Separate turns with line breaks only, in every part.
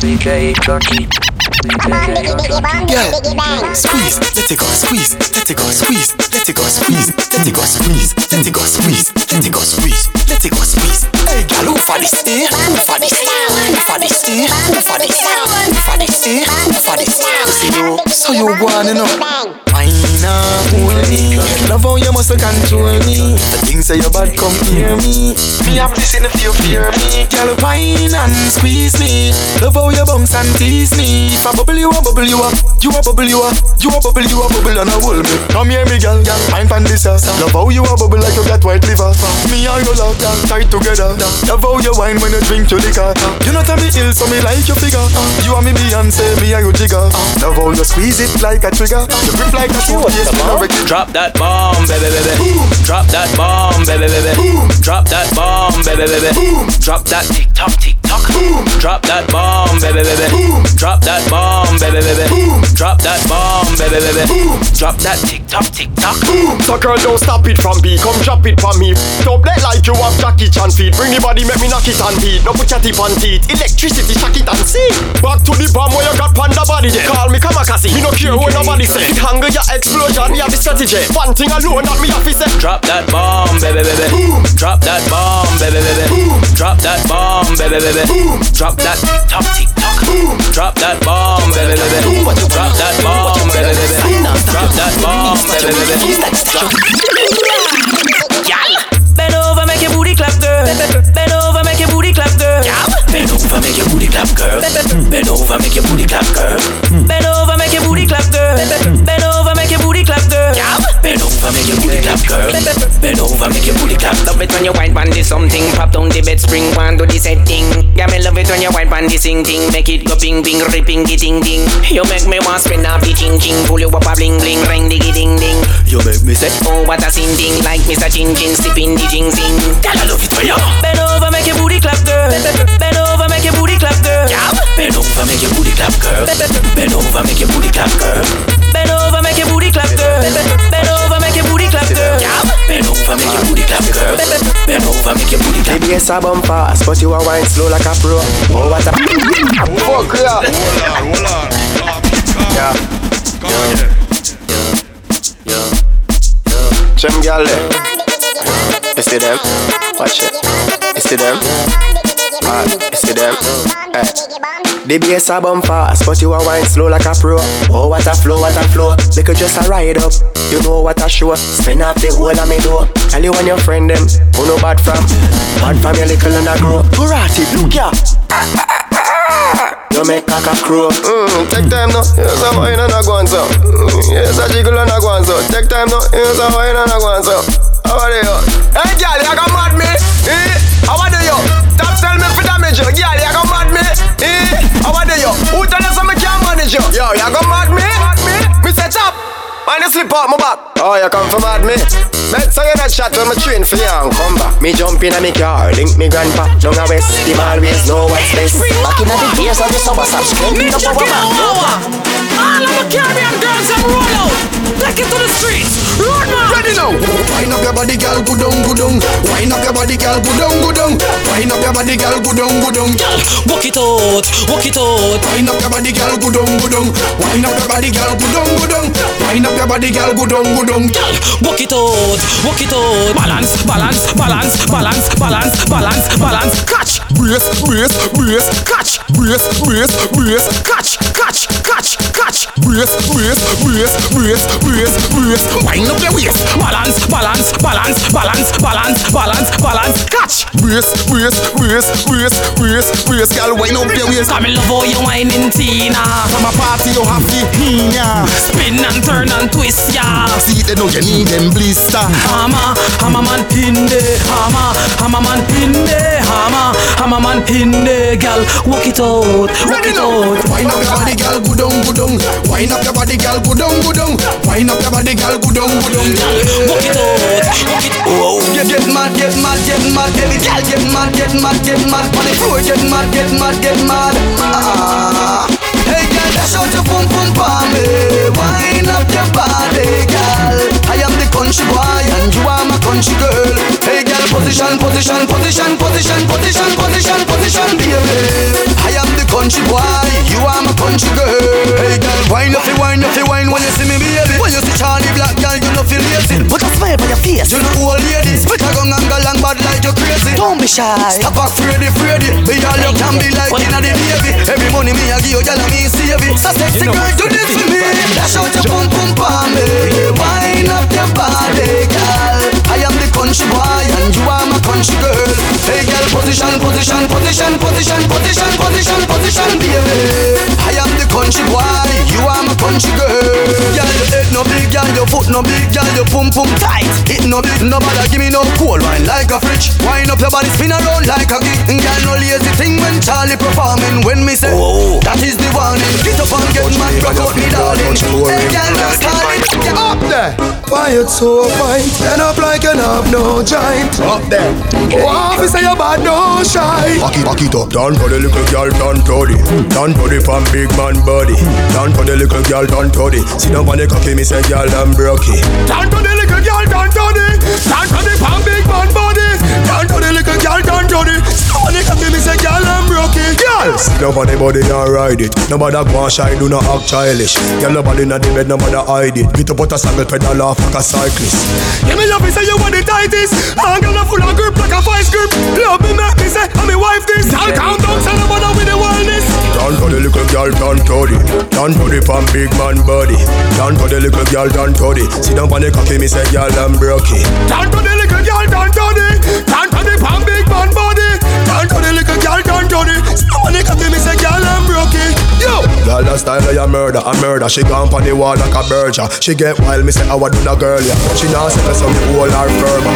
DJ Junky.
Yeah, squeeze, let it go, squeeze, let it go, squeeze, let it go, squeeze, let it go, squeeze, let it go, squeeze, let it go, squeeze, let it go, squeeze. Hey, girl, who for this? Eh? For this? Who for this? Eh? For this? Who for this? Eh? For this? See you, so you on, you know. Up, hold me. Love how you must control me. The things say you bad, come hear me. Me have this in if you fear me. Girl, wine and squeeze me. Love how you bounce and tease me. If I bubble you, I bubble you up. You a bubble you up. You a bubble you a bubble and I hold me. Come here, me girl, girl. Wine fan this ass. Love how you a bubble like you got white liver. Me and you love, girl, tight together. Love how you wine when you drink to the car. You know tell me ill, so me like your figure. You and me Beyonce, me and you jigger. Love how you squeeze it like a trigger. You grip like a suitcase, me no wreck it.
Drop that bomb, baby, baby. Drop that bomb, baby, baby. Drop that bomb, baby, baby. Drop that tick tock, tick tock. Drop that bomb, baby, baby. Drop that bomb, baby, baby. Drop that bomb, baby, baby. Drop that tick tock, tick tock.
So girl, don't stop it from me, come drop it from me. Don't play like you have Jackie Chan feet. Bring the body, make me knock it on beat. No put your tip on teeth. Electricity, shock it and see. Back to the bomb where you got panda body there. Call me Kamikaze. Me no care what nobody say. It handle your explosion, me have the strategy. One thing alone that me have to say.
Drop that bomb, baby, baby. Drop that bomb, baby, baby. Drop that bomb, baby, baby. Drop that tick tock, tick tock. Drop that bomb, baby, baby. Drop that bomb, baby, baby. Drop that bomb, baby, baby.
Bend over, make your booty clap, girl. Bend over, make your booty clap, girl.
Bend over, make your booty clap, girl. Bend over, make your booty clap, girl.
Bend over, make your booty clap, girl. Bend over, make your booty clap, girl.
Over, make your booty clap, girl. Bend over, make your booty clap.
Love it when you wine pan this something Pop down the bed spring one do the setting Yeah me love it when you wine pan this sing thing Make it go ping ping ripping the ding ding You make me want spin off the ching ching Pull you up a bling bling ring diggy ding ding
You make me say,
Oh what a sing ding Like Mr. Chin Chin sipping the jing sing
girl, I love it when you.
Bend over, make your booty clap, girl. Bend over, make your booty clap, girl.
Bend over, make your booty clap, girl. Bend over, make your booty clap, girl.
Bend over, make your booty clap, girl. Bend over, your booty clap, girl.
Bend over, make your booty clap, girl. Bend over, make your booty clap.
Baby, yes, I bump fast, but you are wine slow like a pro. Oh, what a fuck, yeah.
Hold on, hold on.
Yeah.
Come on here.
Chem girl there. You see them? Watch it. You see them? Man, you see them? Hey. The bass a bump fast, but you a wine slow like a pro. Oh, what a flow, what a flow. Make you just a ride up. You know what a show. Spin off the whole of me door. Tell you when your friend them, who no bad from. Bad from your little and a grow. Burati, look ya. You make cock a crow. Mm, take time now. Here's a wine and a so. Mm, Here's a jiggle and a so. Take time now. Here's a wine and a so. How are you? Hey, girl, you got mad me? Eh? How are you? Stop tell me for damage you. Girl, you got mad me? Eh? You? Yo, you got mad me? Mind you slip out my back. Oh, you come from mad me? Bet so you not shot when my train for you and come back. Me jump in a me car, link me grandpa. Down a west, him always know what's best.
Back in the days of the summer, stop screaming up our man.
All of the Caribbean girls and roll out. Take it to the streets. Run, man.
Ready now?
Wind up your body, girl, go down, go down. Wind up your body, girl, go down, go down. Wind up your body, girl, go down, go down.
Walk it out, walk it out.
Wind up your body, girl, go down, go down. Wind up your body, girl, go down, go down. Wind up your body, girl, go down, go down. girl.
Walk it out, walk it out. Balance, balance, balance, balance, balance, balance, balance. Catch, brace, brace, brace. Catch, brace, brace, brace. Catch, catch, catch, catch. Brace, brace, brace, brace, brace, brace. Wind up your waist. Balance, balance, balance, balance, balance, balance, balance. Catch,
Brace, brace, brace, brace, brace, brace, girl, wind up your waist.
Come in love how you whining Tina.
From a party, you have to ya.
Spin and turn and twist ya.
See, they know you need them blister.
Hammer, hammer man in the hammer, hammer man in the hammer, hammer man in the gal. Walk it out, walk it out.
Wind up your body, girl, go down, go down. Wind up your body, girl, go down, go down. Wind up your body, girl, go down, go down.
Walk it out, walk it out.
Get, get mad, get mad, get mad, baby girl, get mad, get mad, get mad. On the floor, get mad, get mad, get mad. Ah. ah, ah, ah. Dash out your pum pum for me. Eh. Wind up your body, girl. I am the country boy and you are country girl. Hey girl, position, position, position, position, position, position, position, baby. I am the country boy, you are my country girl. Hey girl, wine up, wine up, wine when you see me, baby. When you see Charlie Black, girl, you know feel lazy. Put a smile on your face. You know old lady, spit a gun and go long bad like you crazy. Don't be shy. Stop afraid, afraid. Be all you can be like inna the baby. Every money me I give you, girl, me save it. So sexy girl, do this for me. Dash out your pump, pump, pump, me. Wine up your body, girl country boy and you are my country girl. Hey girl, position, position, position, position, position, position, position, baby. I am the country boy, you are my country girl. Girl, your head no big, girl, your foot no big, girl, your pum pum tight. It no big, no bother, give me no cool wine like a fridge. Wine up your body, spin around like a gig. Girl, no lazy thing when Charlie performing. When me say,
oh,
that is the warning. Get up and get mad, rock out me darling. Hey girl, now start it, get up there.
Why you so fine? Stand up like an have no giant. Up there. Okay. Oh, officer, you bad, don't shy. Back it, back it up. Down for the little girl, down toddy. Down for the fam big man buddy. Down for the little girl, down toddy. Sit down on the cocky, me say, girl, I'm brokey. Down for the See Sit over the body and ride it. Nobody go shy, do not act childish. Your love in the bed, no nobody hide it. Get up out a saddle, pedal off like a cyclist. Yeah, me love me say you want the tightest. I'm gonna full of grip like a vice grip. Love me make me say I'm me wife this. I'll count down, say nobody with the wildness. Down for the little girl, down toddy. Down for the fam big man body. Down for the little girl, down toddy. See down on the cocky, me say girl I'm brokey. Down for the little girl, down toddy. Down for the fam big man body. Down for the little girl, down toddy. Funny cat me say girl I'm broken. Yo, girl that style I a murder, a murder. She gone pon the wall like a berger. She get wild, me say I would do a girl yeah. She now say me some whole her firma.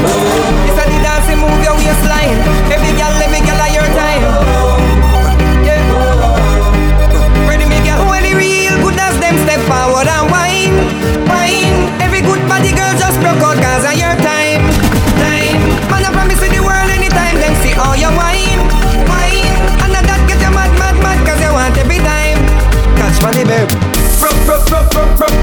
It's a the dancing move your waistline. Every girl, every girl at your time. Yeah. Ready me girl, when the real good as them step forward and wine, wine. Every good body girl just broke out 'cause of your time.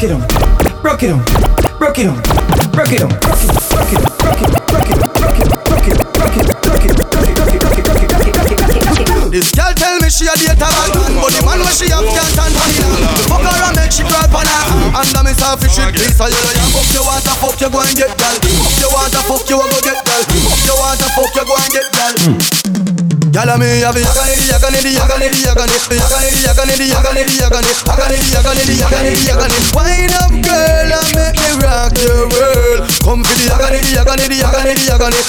rock it on, rock it on, rock it on, rock it on, rock it, rock it, rock it, rock it, rock it, rock it, rock it, rock it, rock it, rock it, rock it, rock it, rock it,
rock it. This it, tell it, she it, date it, man, it, the it, when it, have can't it, for it. Fuck it, and it, she it, pon it, Under it, self it, shit it, of it, Fuck it, want it, fuck it, go it, get it, Fuck it, want it, fuck it, a it, get it, Fuck it, want it, fuck it, go it, get it, Gyal me have it, yakani di yakani di yakani di yakani, yakani di yakani di yakani. Wind up, girl, and make me rock your world. Come for the yakani di yakani di yakani di yakani,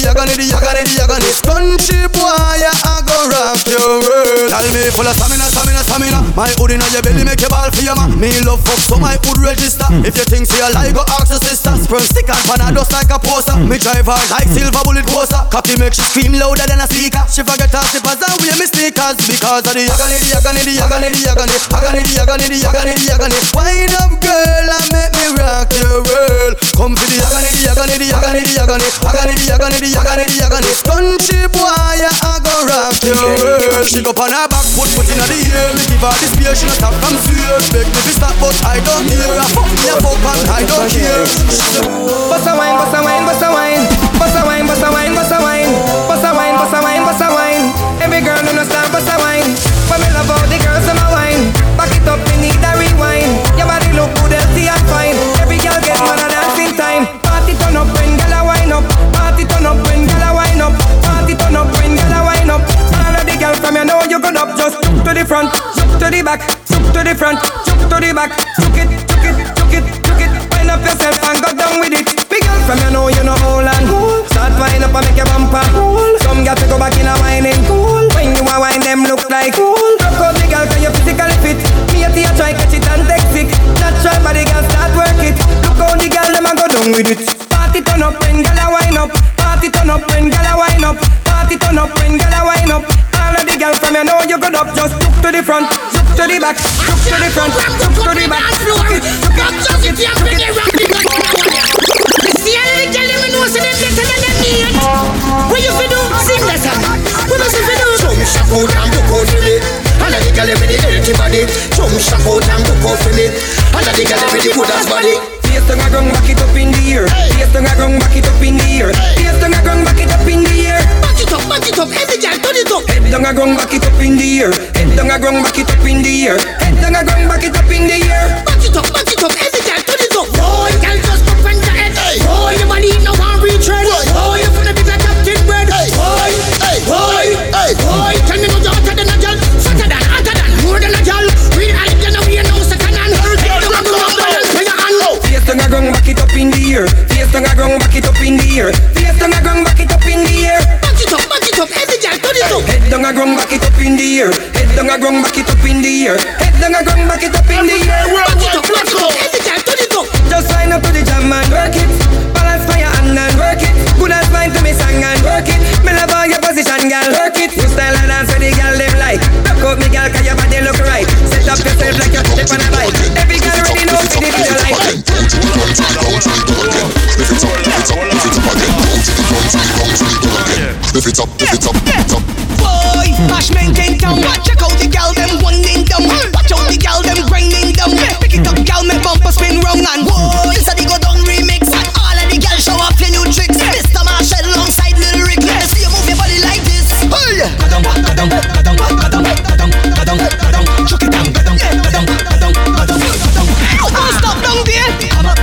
yakani di boy, I go rock your world. Tell me full of stamina, stamina, stamina. My hood inna your belly make you ball for your man. Me love fuck, so my hood register. If you think see a lie, go ask your sister. Stick and like a poster. Me drive her like silver bullet poster. Cocky make she scream louder than a speaker. Forget her slippers and wear me sneakers because of the agony, the agony, the agony, the agony, agony, the agony, the agony, the agony. Wind up, girl, and make me rock your world. Come for the agony, the agony, the agony, the agony, agony, the agony, the agony, the agony. Country boy, I go rock your world. She go on her back, foot foot inna the air. Me give her the space, she no stop from serious. Beg me to stop, but I don't care. I fuck me a fuck and I don't care.
Bust a wine, bust a wine, bust a wine, bust a wine, bust a wine, to the front, jump to the back, jump to the front, jump to the back. Took it, took it, took it, took it. Wind up yourself and go down with it. Big girl from you know you know all and cool. Start wind up and make your bumper cool. Some got to go back in a whining cool. When you a wine, them look like cool. Rock out the girl 'cause you physically fit. Front, jump to the back. Rock it, rock it, rock it, rock it, rock it, rock it. See all the girls them know say them better than them me. What you fi do? Sing that song. What you fi do?
Jump shot out and look out for me. And the girl with the healthy body. Jump shot out and look out for me. And the girl with the good ass body.
Face down a ground, back it up in the air. Face down a ground, back it up in the air. Face down a ground, back it up in the air.
Back it up, back it up, every girl turn it up.
Head down a ground, back it up in the air. Head down a ground, back it up in the air. Head down a ground, back it up in the air.
Back it up, back it up, every girl turn it up. Boy, girl just up and down. Boy, your body no one retread. Boy, you finna be like Captain Bread. Boy, hey, boy, hey, boy, tell me no you hotter than a girl, fatter than, hotter than, more than a girl. The hype, you know we know second hand. Head down a ground, balance for your hand.
Face down a ground, back it up in the air. Face down a ground, back it up in the air. Face down a ground, back it up down a ground, back it up in the air. Head down a ground, back it up in the air. Head down a ground, back it up in the air.
Back it up, back it up, every girl turn it up.
Just sign up to the jam and work it. Balance for your hand and work it. Good as mine to me song and work it. Me love all your position, girl. Work it. You style and dance with the girl them like. Rock out me, girl, 'cause your body look right. Set up yourself like you're step on a bike. Every girl already know what it is you like.
Lift it up, lift it up, lift it up.
Boy, mash maintain town. Check out the gal them winding down. Watch out the gal them grinding down. Pick it up, gal, make bumper spin round and boy, this a the go down remix. All of the gal show off your new tricks. Mr. Marshall alongside Lil Rick. See you move your body like this. Hey, gadong, gadong, gadong, gadong, gadong, gadong, gadong. Chuck it down, gadong, gadong, gadong, gadong, gadong. Don't stop down there. Come up,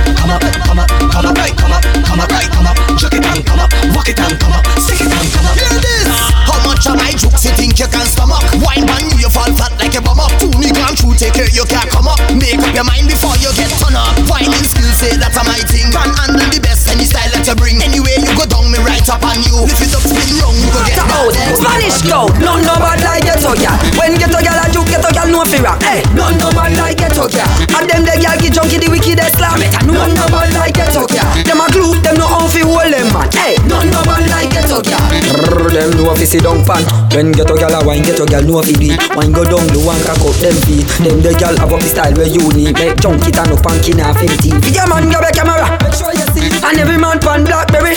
no. Hey, no no bad like ghetto girl. And them the girl get junkie, the wickedest slam it. No no bad like ghetto girl. Them a glue, them no how fi hold them man. Hey, no no bad like ghetto girl. Brr, Them know fi sit down pan. When ghetto girl a wine, ghetto girl know fi it. Wine go down, the one cock up them feet. Them the girl have up the style where you need. Make junkie turn up and kin half empty. Video man grab a camera, make sure you see. And every man pan blackberry.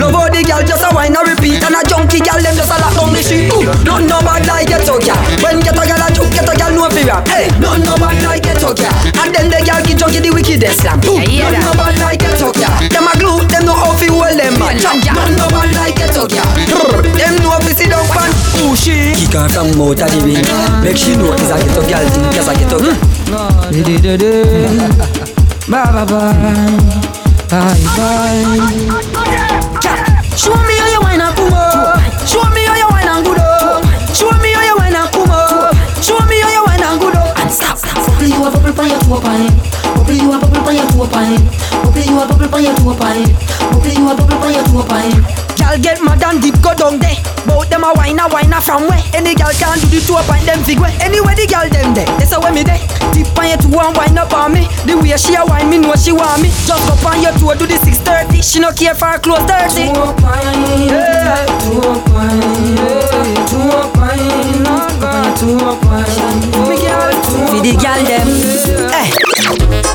Love how the girl just a wine and repeat. And a junkie girl them just a lock down the street. Ooh, None no bad like ghetto girl. When ghetto girl a juke, ghetto girl no fear. Hey, none no bad like ghetto girl. And then the girl get junkie the wickedest slam Ooh, None no bad like ghetto girl. Them a glue, them know how fi hold them man. None no bad like ghetto girl. Brr, Them know fi sit down pan. Ooh, she. Kick her from out of the ring. Make she know it's a ghetto girl thing Just a ghetto girl. Bye bye bye Bye Show me how you wine and come up. Show me how you wine and good up. Show me how you wine and come up. Show me how you wine and good up. And stop. Bubble you a bubble pan your toe pan. Bubble you a bubble pan your toe pan. Bubble you a bubble pan your toe pan. Bubble you a bubble pan your toe pan. Girl get mad and deep go down there. Bout them a wine a from where? Any girl can do the two up and them fig way Anyway the girl them there, that's how me there. Deep on your two and wine up on me. The way she a wine me know she want me. Just up on your two do the 630 She no care for her clothes dirty. Two up wine, yeah. Two up wine, yeah. Two up oh God Two up wine, me girl For the girl them, eh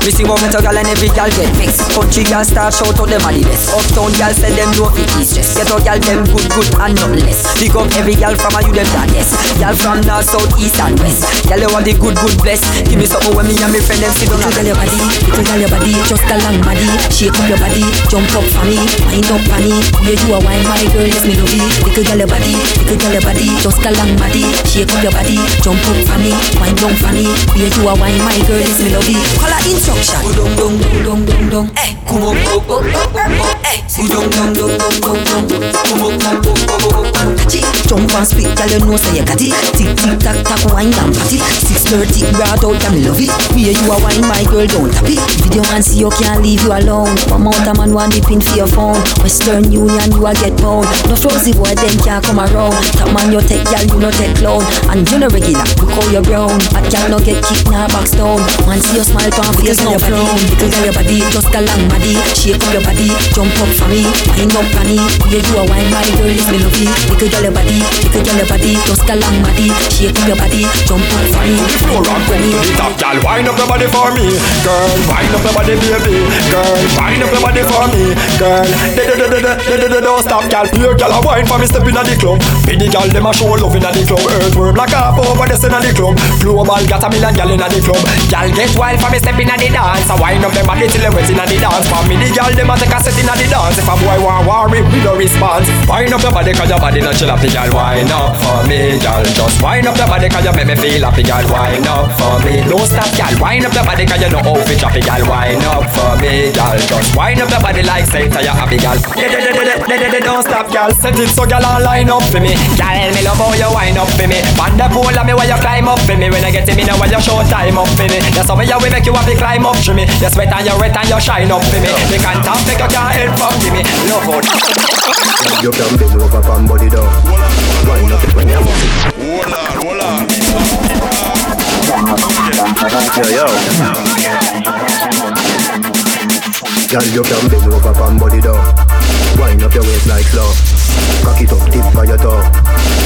me see one metal girl and every girl get fixed Country girl start shout out them are the best. Uptown girl say them no fit ease stress. Ghetto girl them good good and nothing less. Pick up every girl from a you them that yes Girl from north, south, east and west. Girl you want the good good bless. Give me something when me and me friend them sit down Little girl your body, little girl your body Just a long body, shake up your body Jump up for me, wind up for me. Yeah you a wine my girl, yes me love you Little girl your body, little girl your body Just a long body, shake up your body Jump up for me, wind down for me. Yeah you a wine my girl, yes me love you Call her Udong dong dong dong dong Eh, up Eh, udong dong dong dong dong dong up up up up up up jump and split, girl you know say you got it. Tick tick tack tack wine and party. Six thirty, broad out and me love it Where you a wine my girl don't tap it Video man see you can't leave you alone. One out a man want dip in for your phone. Western Union you a get pound No frozy boy them can't come around. Top man you take girl you no take clown And you no regular, look how you brown. But girl no get kicked nah box down Man see you smile pan face Listen up from Little girl your body Just a long body. Shake up your body Jump
up for me Wind up for me. Yeah you do a wine my girl It's me no you? Little girl your body Little girl your body Just a long body. Shake up your body Jump up for me. Wind
floor
up for me
The girl Wind up your body for me. Girl Wind up your body baby. Girl Wind up your body for me. Girl De de de de de de de de Don't stop girl Here girl a wine for me Step inna the club. Pretty girl them a show love inna the club. Earthworm like a over the in the club. Global got a million girl inna the club. Girl get wild for me Step inna the dance. I wind up them body till they wet inna the dance. For me, the girl them a take a set inna the dance. If a boy want worry, we no response. Wind up your body 'cause your body not chill happy, girl. Wind up for me, girl. Just wind up your body 'cause you make me feel happy, girl. Wind up for me. Don't stop, girl. Wind up your body 'cause you know how to chop it, girl. Wind up for me, girl. Just wind up your body like Satan, you happy, girl. Don't stop, girl. Set it so, girl, and line up for me. Girl, me love how you wind up for me. On the pole, of me where you climb up for me. When I get to me, now where you show time up for me. That's how me, you will make you happy climb up to me. You sweat and you wet and you shine up for me. You can't top, make you can't help from me. Love how
You can bend over from body down. Wind up it when you want it.
Hold on, hold on.
Yo, oh, yo. Girl, you can bend over from body down. Wind up your waist like slow. Cock it up, tip for your toe.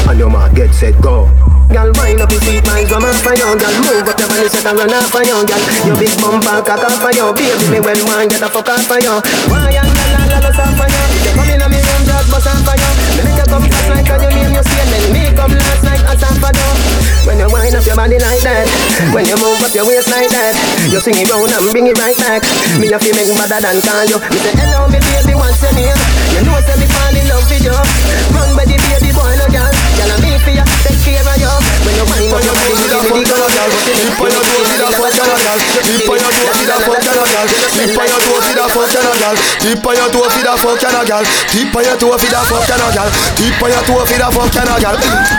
And your man get set, go. Girl, wind up your feet, mind drum and fire. Girl, move up your body, set and run off for you. Girl, your big bumper cock off for you. Baby, me when one get a fuck off for you. Why and la la la la off for you. You come in on me room, just bust off for you. Me make you come fast like how you name your skin. Then me come last like a off for you. When you wind up your body like that, when you move up your waist like that, you swing it round and bring it right back. Me a feel make better than call you. Me say hello, me baby, what's your name? You know say me fall in love with you. Run by the baby boy, no girl. Girl, I'm me for you, take care of you. When you wind up your body, you give me the girl.
Tip on your toe, feed a fuck and a gal. Tip on your toe, feed a fuck and a gal. Tip on your toe, feed a fuck and a gal. Tip on your toe, feed a fuck and a gal. Tip on your toe, feed a fuck and a gal. Tip on your toe, feed a fuck and a gal.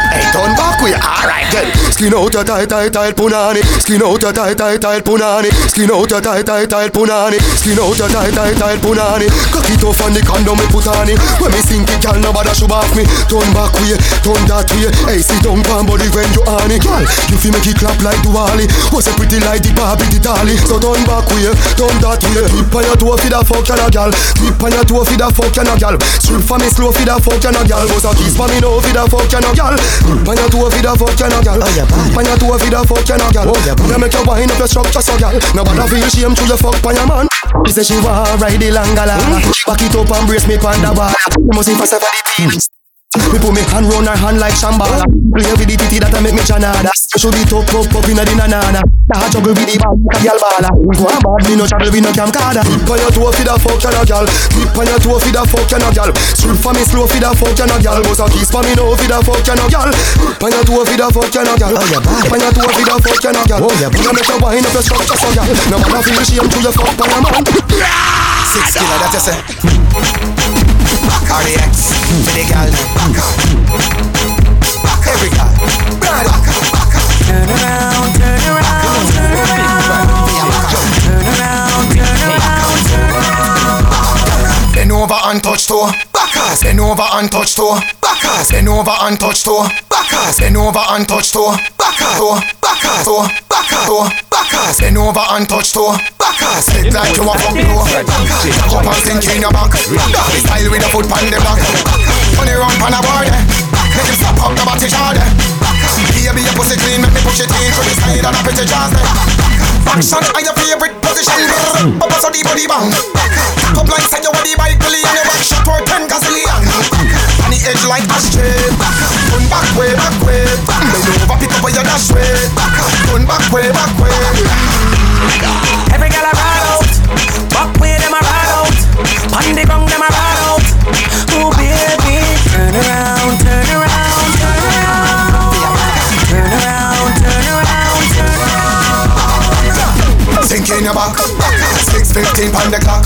Hey, turn back with alright then. Skin out your tight, tight, tight punani. Skin out your tight, tight, tight punani. Skin out your tight, tight, tight punani. Skin out your tight, tight, tight punani. Cock it off and the condom me put on it. When me sink it, girl, nobody should off me. Turn back way, turn that way. Hey, sit down, palm body when you on girl. You feel make it clap like Duali. Was a pretty like the Barbie, the dolly. So turn back way, turn that way. Tip on your toe, feed a fuck and a gal. Tip on your toe, feed a fuck and a gal. Strip for me slow, feed a fuck and a gal. Bust a kiss for me no, feed a fuck and a gal. Tip on your toe, feed a fuck and a gal. Tip on your toe, feed a fuck and a gal. You make your wine up your structure so gal. Nobody feel shame to your fuck on your man. She say she want ride the langala. Back it up and brace me pon the bar. Must faster for the team. Me put me hand round her hand like Shambhala Play with the titty that I make me chanada. Show the top up up inna the nanana. That juggle with the bad like a gyal bala. Go on bad, me no travel, we no camcorder. Tip on your toe, feed a fuck and a gyal Tip on your toe, feed a fuck and a gyal Strip for me slow, feed a fuck and a gyal Bust a kiss for me no, feed a fuck and a gyal Tip on your toe, feed a fuck and a gyal Tip on your toe, feed a fuck and a gyal You make your wine up your structure so gyal No matter feel shame to your fuck on your man
Six killer, that you say. Back Or the X For the girl
Back up back up, Every girl back up, back up. Turn around, turn around, turn around.
Over and touch toe. Backers. Bend over and touch toe. Backers. Bend over and touch toe. Backers. Bend over and touch toe. Backers. Toe. Backers. Toe. Backers. Toe. Backers. Bend over and touch toe. Backers. Sit like you a fuck blow. Back up and sink in your back. Doggy style with a foot on the back. Turn it round on a board. Make him stop up the body shard. Baby, your pussy clean, make me push it in to the side and a pretty jazz. Action are your favorite position. Mm. Bubba so the body bang. Top line send your body by gully and your back shot for ten gazillion. On the edge like ashtray. Turn back way, back way. Bend over, pick up where you dash way. Turn back way, back way.
Every girl I ride out, back way them I ride out, on the ground them I ride
in your back. Six fifteen pound the clock.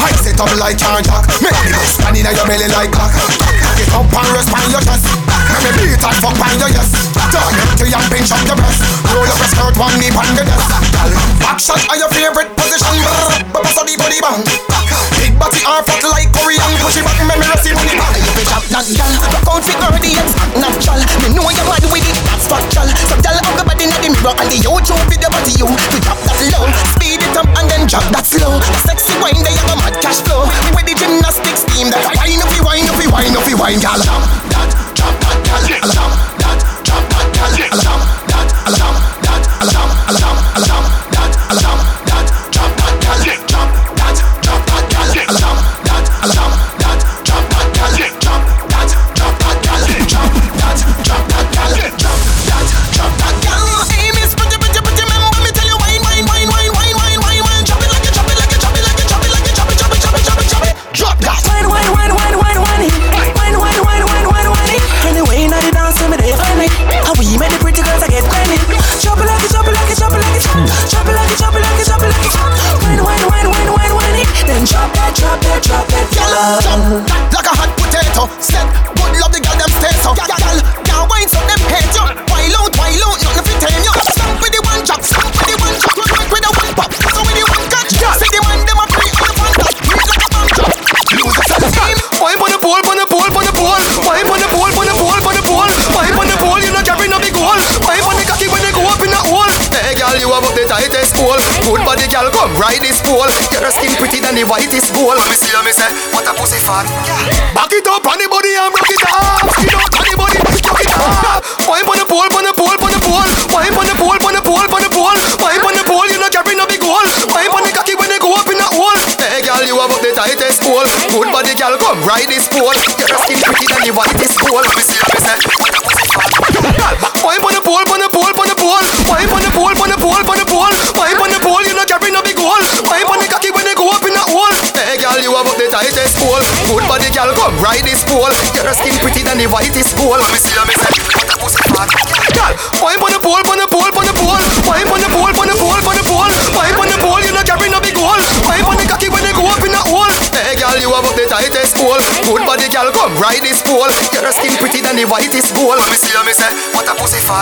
I set up like car jack. Make me go stand in your belly like cock. Get up and rest on your chest. Let me beat and fuck on your yes. Turn it to your pinch up your breast. Roll up your skirt one knee on the desk Back shot are your favorite position. But bust the body bang. Big body are fat like Korean Push it back, make me rest in the back.
You bitch that gal. Rock out with already it's natural. Me know you're mad with it, that's factual. So tell all the body in the mirror And the YouTube video body you. To drop that low, speed it up and then drop that slow. Sexy wine, they have a mad cash flow. With the
gymnastics team That wine
up, we wine up, we wine up, we wine, gal that, girl. Jump that, jump that. Jump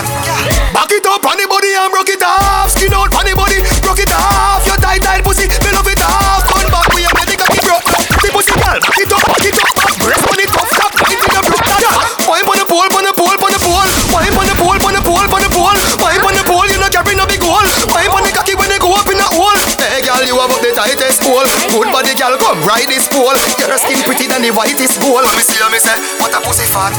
a. Back it up on the body and broke it off. Skin out on the body, broke it off. Your tight, tight pussy, me love it off. Turn back, we are the cocky broke. The pussy girl, back it up, back it up, back. Breast on it, tough top, right in the broke that. Wine on the pole, on the pole, on the pole. Wine on the pole, on the pole, on the pole. Wine on the pole, you no carry no big hole. Wine on the cocky when they go up in the hole. Hey girl, you have up the tightest pole. Good body, girl, come ride this pole. Your skin pretty than the whitest gold. Let me see, let me say, what a pussy fat.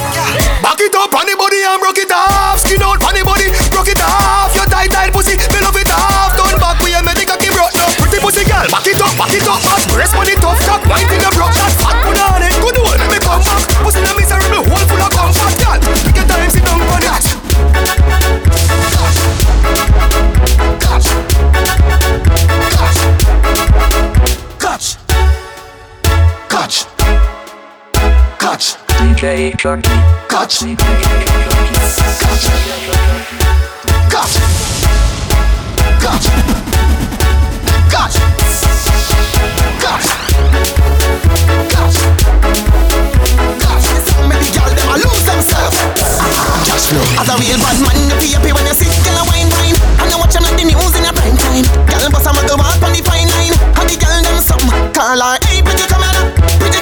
Back it up on the body and broke it off. Skin out on the body, broke it off. Your tight, tight pussy, me love it off. Turn back, we make the cocky broke. No pretty pussy girl, back it up, back it up, back. Breast on it tough top, white in the broke. That fat put on it, good one, me come back.
Them a lose themselves.
Cash flow.
As a real bad man, you feel happy when you sit, girl wine wine. And you watch them like the news in a prime time. Girl bust a muggle walk on the fine line. And the girl them some call her, hey pretty come here, now. pretty come here, now. pretty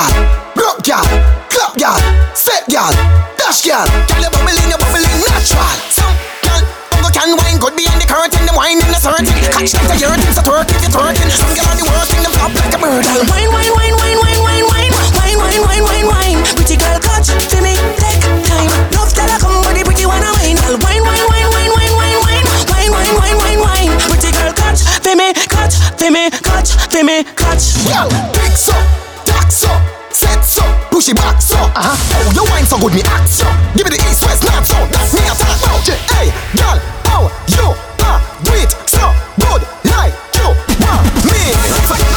Girl. Broke girl, clap girl, set girl, dash girl. Girl, you bubbling, you bubbling natural. Some girl, uncle can wine good behind the curtain, them wine in the certain. Catch them to your things, so twerk if you twerking. Some girl on the working, them flop like a bird.
Wine, wine, wine, wine, wine, wine, wine, wine, wine, wine, wine, wine. Pretty girl, catch for me, take time. Love tell her come, but the pretty wanna wine. Girl, wine, wine, wine, wine, wine, wine, wine, wine, wine, wine, wine, wine. Pretty girl, catch for me, catch for me, catch for me, catch.
Girl, pick so, Uh-huh. Oh, you wine so good, me act so. Give me the east, west, north, so. That's me I talk about. Hey, girl, oh, you uh, do it so good, like you want me.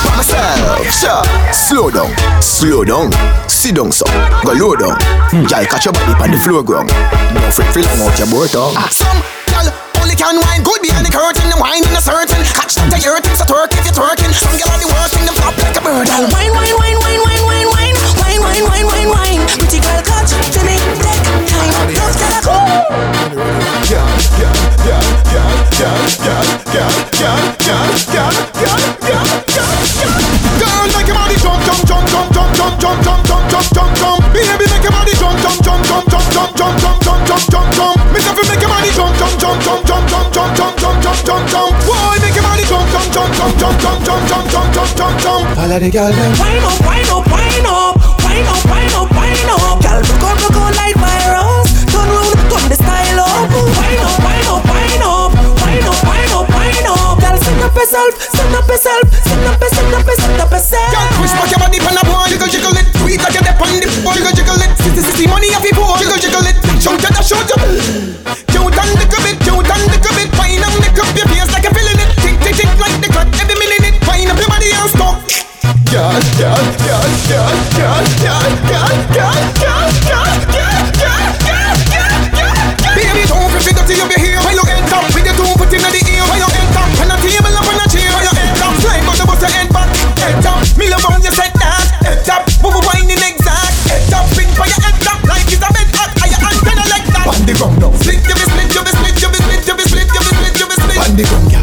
By myself, sure.
Slow down, slow down. Sit down, so go low down. Girl, catch your body on the floor ground. No fret, feel long out your boat tongue.
Ah, Some girl only can wine good behind the curtain, them wine in a certain. Catch to your things, so twerk if you're twerking. Some girl on the working, them flop like a bird.
Girl, wine, wine, wine, wine, wine, wine, wine, wine, wine. Pretty girl, catch for me, take time. Love tell her come.
Girl, make your body jump, jump, jump, jump, jump, jump, jump, jump, jump, jump, jump, jump. Baby, make your body jump, jump, jump, jump, jump, jump, jump, jump, jump, jump, jump, jump. Me say make your body jump, jump, jump, jump, jump, jump, jump, jump, jump, jump, jump, jump. Boy, make your body jump, jump, jump, jump, jump, jump, jump, jump, jump, jump, jump.
All of the girl them.
Wine up, wine up, wine up, wine up, wine up, wine up. Girl, broke out, broke out like virus. Turn round, turn the style up. Wine up, wine up, wine up, wine up, wine up, wine up. Girl, send up yourself, send up yourself, send up, send up, send up yourself.
Girl, push back your body a boy, jiggle jiggle it, sweet like you're on the jiggle jiggle it, sissy sissy money off your boy, jiggle jiggle it, shout the shout to. Baby, don't push it be here. When you end up with your two foot in the ear. When you end up on a table on
a chair. When
you end up slide on the bus, you end up, me love you said that. End up, move wine in exact. End up, bring for end up like it's a bed up. Are you antenna like that?
On the ground now,
split you be split you be split you be split you be split you be split you be split.
On the ground, yeah.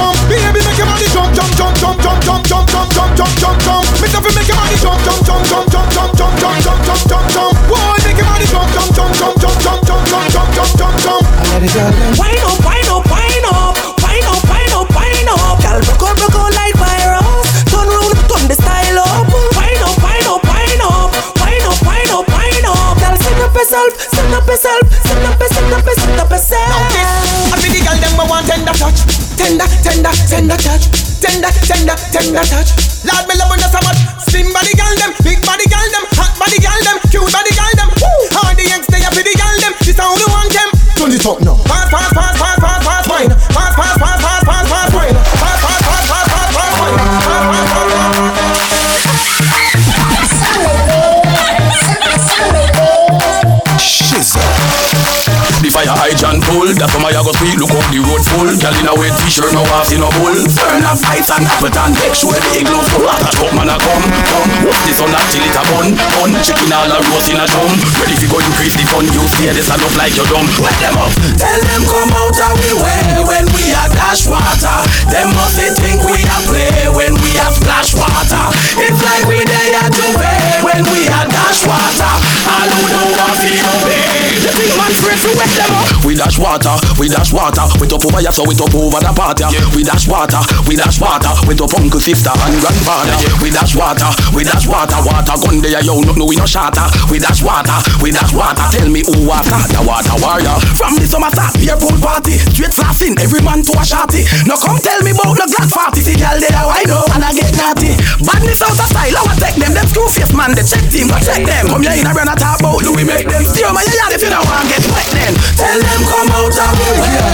Off lights and apple and make sure the igloo full. Watch I. This on that till it a bun, bun. Chicken all a roast in a drum. Ready to go increase the fun, you see this, I look like you're dumb. Wake them up, tell them come out of we way when we are dash water. Them must they think we are play when we are splash water. It's like we there at Juve when we are dash water. Who don't want to obey. The thing man straight to wake them up. We dash water, we dash water. We top over ya so we top over the party. We dash water, we dash water. We top uncle, sister and grandfather. We dash water, we dash water. Water water. gun there yo, no no we no shatter. We dash water, we dash water. Tell me who was that? The water warrior. From the summer start, beer pool party. Straight slapping, every man to a shotty. No come tell me about no glad party. See girl there, I know and I get naughty. Badness out of style, I take them. Them screw face man, they check team, go check them. Come here in a brand talk do we make them steal my yard if you don't want get wet then. Tell them come out of the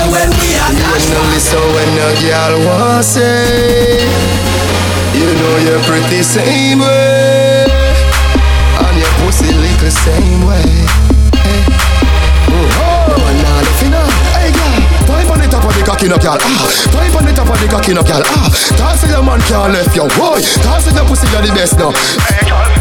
when we are
You know listen when a girl want say You know you're pretty same way. And your pussy lick the same way. Cocky no girl, ah the top of the cocky no girl, ah Toss your man can't left your boy. Toss your pussy you're the best now
Hey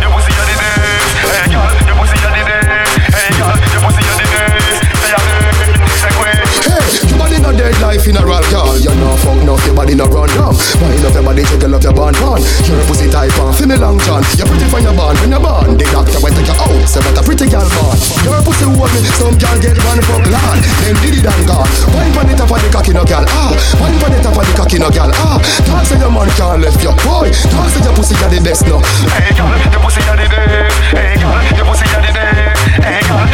funeral girl You know fuck enough, your body no run down Wind up your body, jiggle up your band pan Your pussy type on, feel me long john. You're pretty from your band, when you're born. The doctor will take you out, say what a pretty girl born. Your pussy hold me, some girl get one fuck land. Then did it and gone. Wine pon the top of the cocky no girl, ah. Wine pon the top of the cocky no girl, ah. Talk say your man can't left your boy. Talk say your pussy got the best no.
Hey girl, your pussy are the best. Hey girl, your pussy are the best. Hey girl,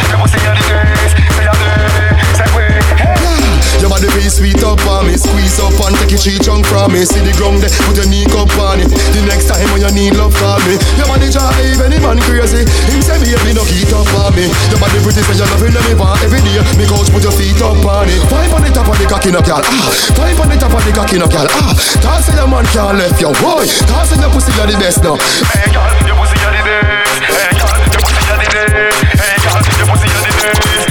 Body be sweet up on me Squeeze up and take your tree chunk from me See the ground there, put your knee up on it. The next time when you need love call me. Your body drive any man crazy Him say baby no keep up on me. Your body pretty love it me want every day. Me coach put your feet up on it. Five on the top of the cocky no girl ah. Five on the top of the cocky no girl ah. Toss say your man can't left your boy. Toss say your pussy you the best now.
Hey girl, your pussy are the best. Hey girl, your pussy are the best. Hey girl, your pussy are the best.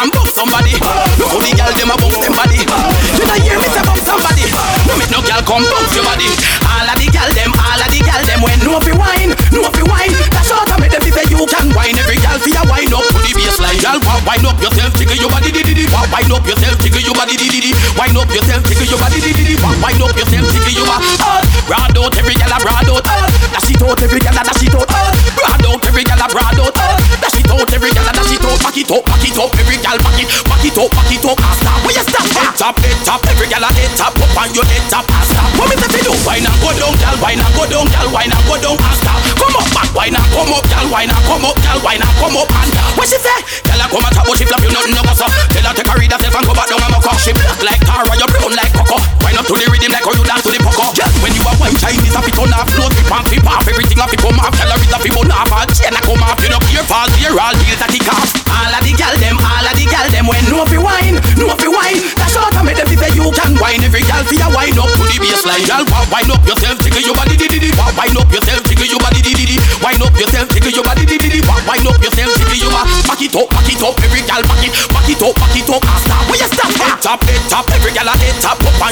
And bump somebody. Look how the girl them a bump them body. You not hear me say bump somebody. No make no girl come bump your body. All of the girl them, all of the girl them when no fi wine, no fi wine. That's all I make them say you can wine. Every girl fi a wine up to the baseline. Wa- wine up yourself, jiggle your body, di di di. Wine up yourself, jiggle your body, di di di. Wine up yourself, jiggle your body, di di di. Wine up yourself, jiggle your body. Oh, broad out every girl a broad out. Dash it out every girl a dash it out. Oh, broad out every girl a broad out. Dash it out every girl a dash it out. Back it up, back it up, every girl back it, back it up, back it up. Stop, where you stop? Head top, head top, every girl a head top, up on your head top. Stop. What me say fi do? Wine and go down, girl. Wine and go down, girl. Wine and go down. Ah, stop. Come up, back. Wine and come up, girl. Wine and come up, girl. Wine and come up and what she say? Girl a come and top, but she flap you nothing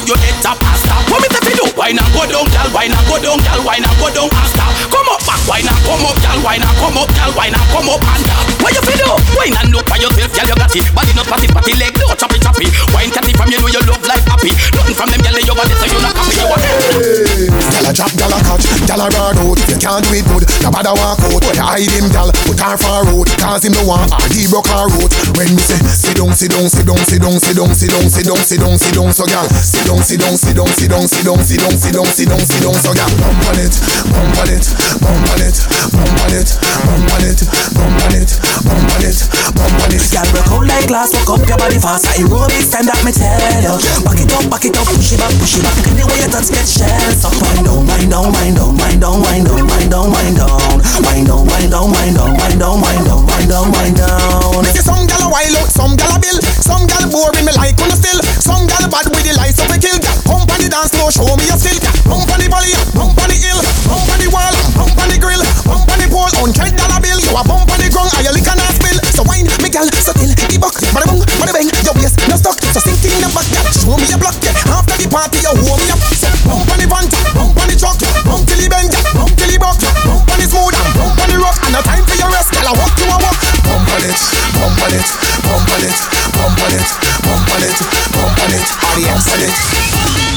your head top. Ah, stop. What me say fi do? Wine and go down, gal. Wine and go down, gal. Wine and go down. Ah, stop. Come up back, wine and come up, gal. Wine and come up, gal. Wine and come up and down. What you fi do? Wine and look for yourself, gal. You got it. Body not patty, patty leg, no choppy choppy. Wine catty from you know you love life happy. Nothing from them, gal. You body so you not happy. You want
Gyal a drop, gyal a catch, gyal
a guard out. If you can't do it good, you better walk out. But hide him, gal, put her far out. Cause him no want her, he broke her out. When me say, sit down, sit down, sit down, sit down, sit down, sit down, sit down, sit down, sit down, so gal, sit down, sit down, sit down, sit down, sit down, sit down, sit down, sit down, sit down, so gal, bump on it, bump on it, bump on it, bump on it, bump on it, bump on it, bump on it, bump on it.
Gal broke out like glass, walk up your body fast. Aerobic stand up, me tell you. Back it up, back it up, push it back, push it back. Anyway you touch, get shells. So wind down, wind down, wind down, wind down, wind down, wind down, wind down, wind down, wind down, wind down, wind down, wind down, wind down, wind down.
Make some gal a wild out, some gal a bill, some gal boring me like on the still, some gal bad with the lights of a kill. Gal pump on the dance floor, show me your skill. Pump on the volley, pump on the hill, pump on the wall, pump on the grill, pump on the pole, hundred dollar bill. You a pump on the ground, I a lick and a spill. So wine, me gal, so till the buck, bada boom, bada bang, your waist no stuck. So sink in the back, gal, show me your block. Yeah. After the party, you hold me up. So pump on the van, pump on the truck, till the bend, gal, pump till the buck, pump on the smooth and pump on the rock. And no time for your rest, gal, I walk you a walk.
Pump on it, pump on it, pump on it, pump on it, pump on it, pump on it, pump on it.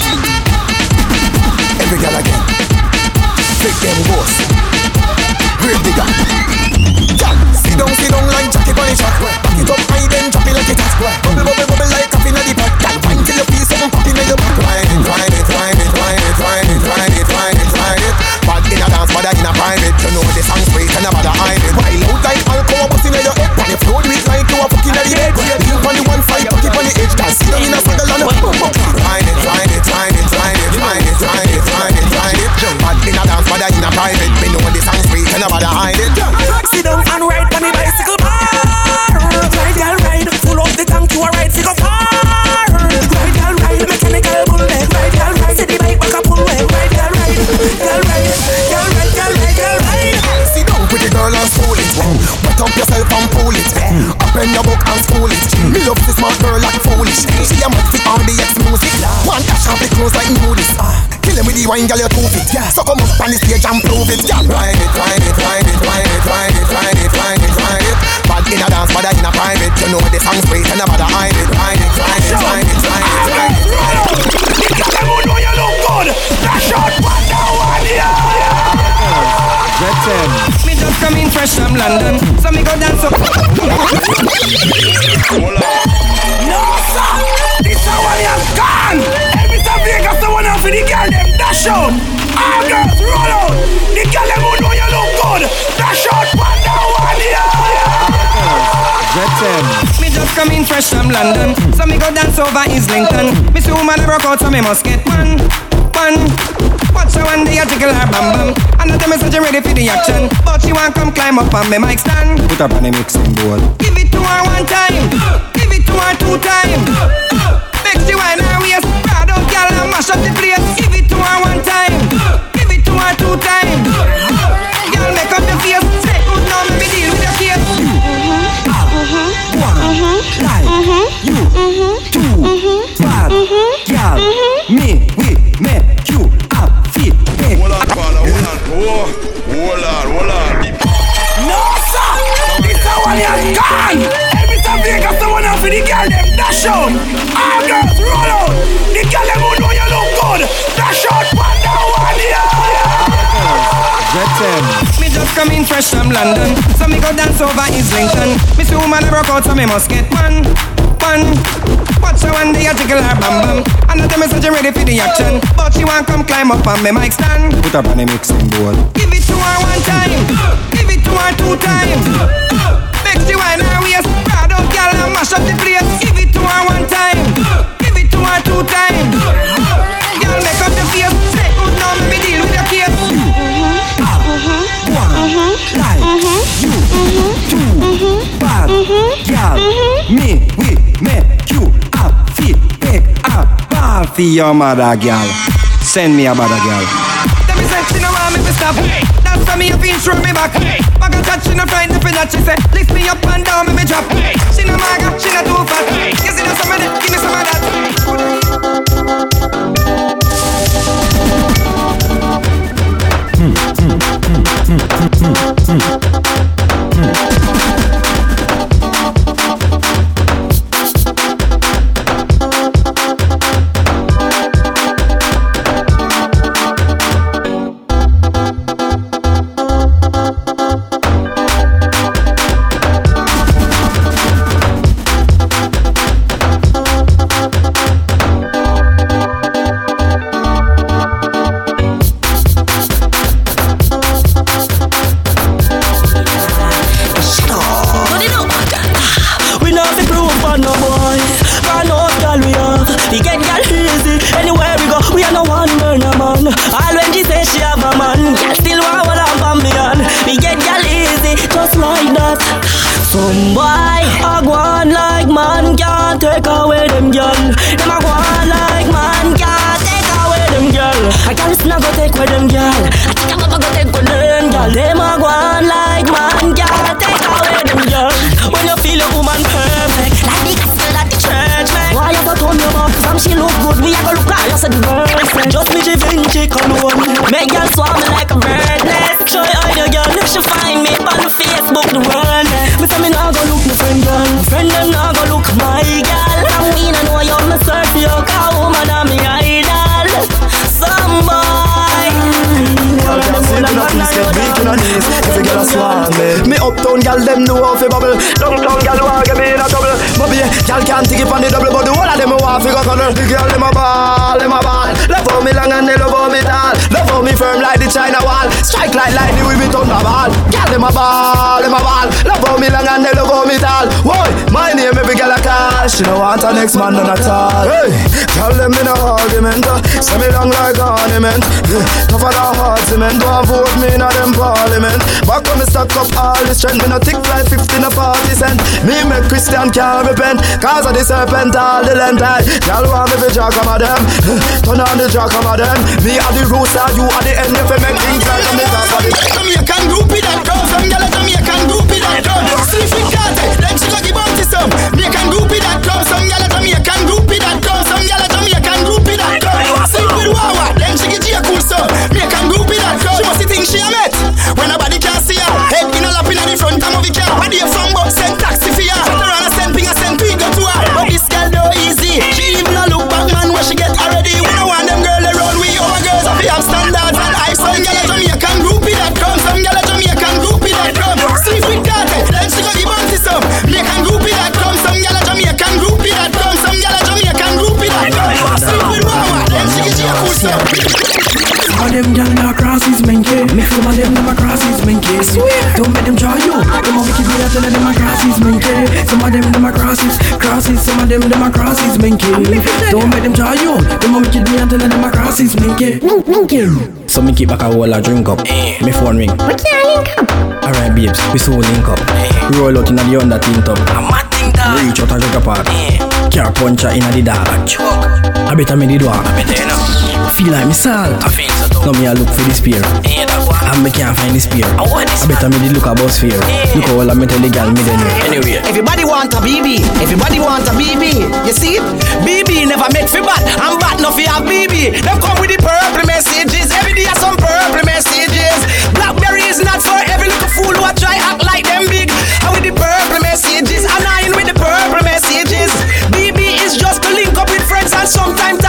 From London, so me go dance over Islington. Me see woman rock out, so me must get one, one. Watch her one day I jiggle her bam bam. I know them is such ready for the action, but she want come climb up on me mic stand.
Put up on the mixing board.
Give it to her one time, give it to her two time. Make she wine her waist,
out,
so me must get one, one. Watch her one day I jiggle her bam bam. I know them is such ready for the action, but she want come climb up on me mic stand.
Put up on the mixing board.
Give it to her one time, give it to her two times. Make she wine her waist, proud of girl and mash up the place. Give it to her one time, give it to her two times. Girl make up the face, say oh, good now me deal with your case. Uh-huh.
Bad girl. Me we make you happy. Take a ball for your mother girl. Send me a mother girl.
Tell me say she no want me to stop. Hey. That's why me a feel throw me back. Back and touch, she no frightened for that. She say lift me up and down, me me drop. Hey. She no maga, she no too fat. You
ball, them a ball. Love how me long and they love how me tall. Whoa, my name every girl a call. She don't want a next man none at all. Hey, girl them in a argument. Say me long like ornament Tougher than hard cement. Don't vote me in a them parliament. Back when me stack up all the strength. Me no tick like 15 or 40 cent. Me make Christian can't repent. Cause of the serpent all the length I Y'all want me to jack of them Turn on the jack of them Me are the rooster, you are the end If you make things right, I'm the top of the
Jamaican groupie Some gyal a Jamaican
crosses menke
So me keep back a whole a drink up. Eh, me phone ring.
We can't link up.
Alright babes, we soon link up. Eh, roll out inna the under tin tub. Reach out a jug apart. Car puncher inna the dark. I better me the door. Feel like me salt. Now me a look for the spear. And me can't find the spear. I want this. I better me the look a bus fear. Look how all I me tell the girl me then. Anyway.
Everybody want a BB. Everybody want a BB. You see? BB never make fi bad. I'm bad no fi have BB. Them come with the purple messages. Every day some purple messages. Blackberry is not for every little fool who a try act like them big. And with the purple messages. And I in with the purple messages. BB is just to link up with friends and sometimes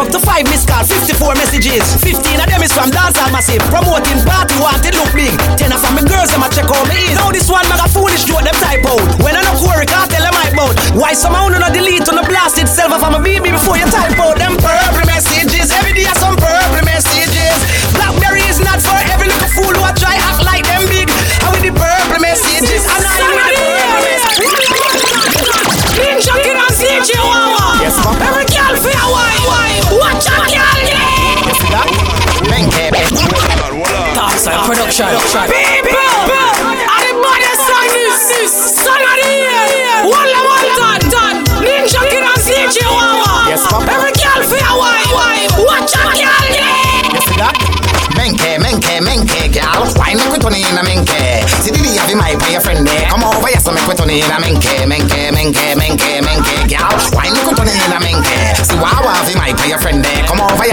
up to five missed calls, 54 messages. 15 of them is from Dancehall Massive. Promoting party, want it look big. 10 are from me girls, them a check out me is. Now this one, maga foolish joke, them type out. When I no quarry, can't tell them I about. Why somehow no delete on the blast itself from a BB before you type out them purple messages. Every day some purple messages. Blackberry is not for every little fool who a try act like them big. And with the purple messages, and I
Production.
People, are the baddest this? Son of the year. Walla walla done. Ninja Kid and CJ Wawa.
Yes.
Every girl for your wife. Watch out, girl, yeah.
You see that? Menke, menke, menke, gal. Why make we turn in a menke? See the have my pay a friend there. Come over here, so make we turn in a menke, menke, menke, menke, menke, gal. Why make we turn in a menke? See have my pay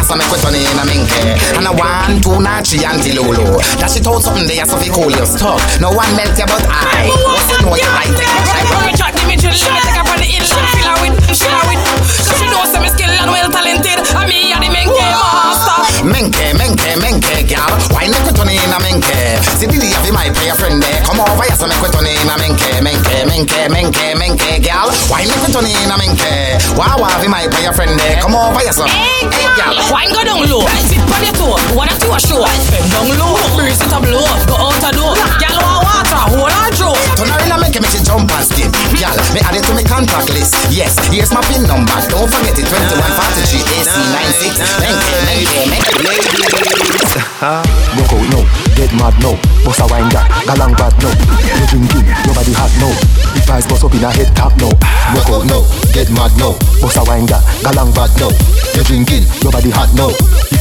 so make we turn in a menke. And a one, two, nachi, auntie Lulu. That she told something there, so fi cool your stuck. No one melt you but I. What's it know you like it?
Chat the middle, take up on the inland, fill her with, fill her with. Cause she knows I'm skill and well talented. And me and the menke master.
Oh, Menke, menke, menke, gal. Why make we turn in a menke? See the have my pay a friend there. Come over here, so make we turn in a menke, menke, menke, menke, menke, gal. Why make we turn in a menke? Wow, have my pay a friend there. Come over here, so.
Hey, girl. Wine go down low. Sit on your toe. One or two a show. Bend down low. Breeze it a blow. Go out a door. Girl want water. Hold on throw.
Make me she jump and skip. Gal, me add it to me contact list. Yes, here's my pin number. Don't forget it. 21 43 AC 96. Menke, menke, menke.
Ladies,
Broke out now, get mad now. Bust a wine that, galang bad now. You drinking, your body hot now. The price bust up in a head top now. Broke out now, get mad now. Bust a wine that, galang bad now. You drinking, your body hot now.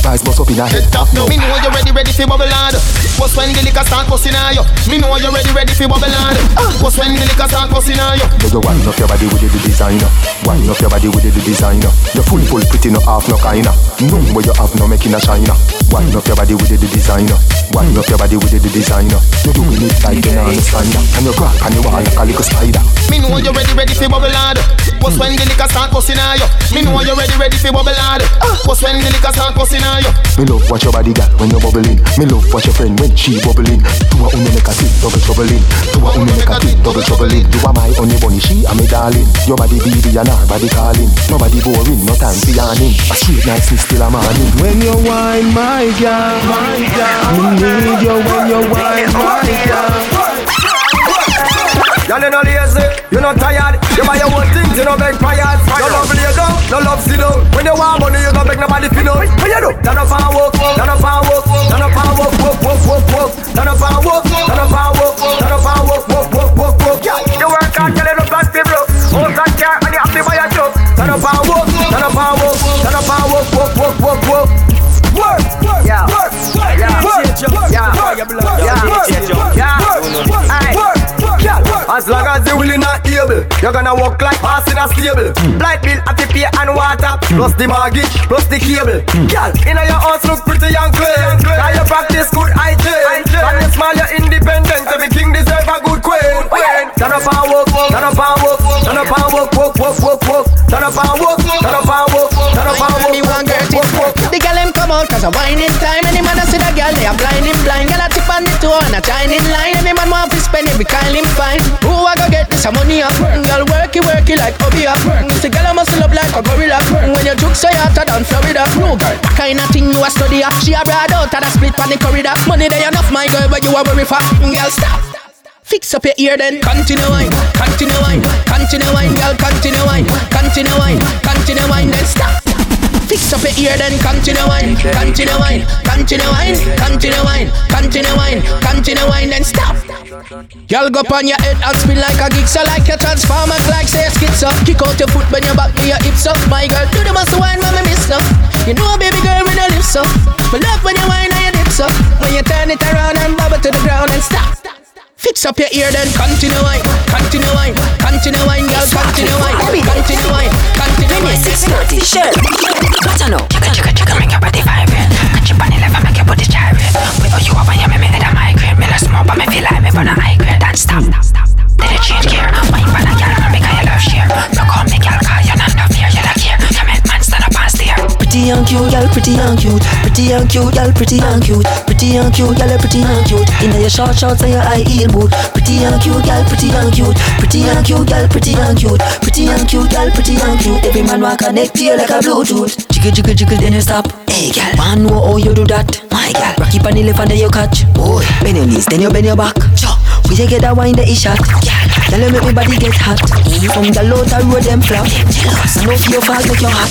Price bust up in a head top now.
Me know you ready, ready for bubble hard. What's when the liquor start busting on you? Me know you ready, ready for bubble hard. Ah. What's when the liquor start busting on you?
You go wind up your body with the designer. Wind up your body with the designer. You full full pretty no half no kinda. None where you have no making a china. Wind up your body with the designer. Wind up your body with the designer. You doing it like on spider. And you crack and you walk like a little spider.
Me know you ready, ready for bubble hard. What's when the liquor start busting on you? Me know you ready, ready for bubble hard. What's when the liquor start busting on you?
Me love watch your body girl when you're bubbling. Me love watch your friend when she bubbling. Do a unu make a tick double troubling. Do a unu make a tick double troubling. You are my only bunny, she a me darling. Your body baby and her body calling. Nobody boring, no time for yarning. A sweet niceness still a morning.
When you wine, my girl, my girl, me need you when you wine, my girl.
Y'all you no lazy, you no tired You buy your own things, you no beg prayers No love lay down, no love sit down When you want money, you don't beg nobody fi know What you do? Turn up and walk, turn up and walk Turn up and walk, walk, walk, walk, walk Turn up and walk, turn up and walk Turn up and walk, walk, walk, walk, walk Yeah, you work hard, you little be broke House and car, and you have to buy a truck Turn up and walk, turn up and walk Turn up and walk, walk, walk, walk, walk Work, yeah, work, yeah, work, yeah, yeah, yeah, yeah, as long as you willing and able, you're gonna walk like horse in a stable. Hmm. Light bill, at the pay and water, hmm. plus the mortgage, plus the cable. Hmm. Girl, inna your house look pretty and clean. Now you practice good hygiene. And you smile, you're independent. Every king deserve a good queen. Turn up and walk, turn up and walk, turn up and walk, walk, walk, walk, walk. Turn up and walk, turn up and walk, turn up and walk, walk, walk, walk.
The girl them come out cause a whining time. Any man a see the girl they are blind him blind. Girl a tip on the toe and a shining line. Any man want to spend every kind him fine. Who a go get this money up? Mm, girl worky worky like Obi up. Mm, this a girl a muscle up like a gorilla. Mm, when you juke so you hotter than Florida. No girl, kind of thing you a study up? She a broad out at a split on the corridor. Money they enough my girl but you a worry for. Girl stop. Fix up your ear then. Continue wine, continue wine Continue wine, girl, continue wine Continue wine, continue wine Then stop Fix up your ear then continue wine Continue wine, continue wine Continue wine, continue wine Continue wine then stop Y'all go up on your head and spin like a gig So like a transformer like say a schizo Kick out your foot when you back to your hips up My girl, do the muscle wine me miss up You know baby girl when you lips up Me love when you wine and you dips up When you turn it around and bubble to the ground and stop Fix up your ear then continue wine, continue wine, continue wine, girl, continue wine, continue wine, continue wine.
Six thirty, sure. What I know? Chicka chicka chicka, make your body vibrate. Catch your bunny level, make your body gyrate. Wait, oh you over here, me me head a migraine. Me less smoke, but me feel like me burn a high grade. And stop, stop, stop. Did it change gear? Wine pan a girl, me make her love share. Look how me girl, call you none of fear, you like here. You make man stand up and stare.
Pretty and cute, girl, pretty and cute. Pretty and cute, girl, pretty and cute. Pretty and cute, girl, pretty and cute. Inna your short shorts and your high heel boot. Pretty and cute, girl, pretty and cute. Pretty and cute, girl, pretty and cute. Pretty and cute, girl, pretty and cute. Every man want connect to you like a Bluetooth. Jiggle, jiggle, jiggle, then you stop. Hey, girl, man know how you do that. My girl, rock it on the left and then you catch. Boy, bend your knees, then you bend your back. Chop. We you get that wine that is shot. Girl, you make me body get hot. From the low to road them flap. No fear fall make you hot.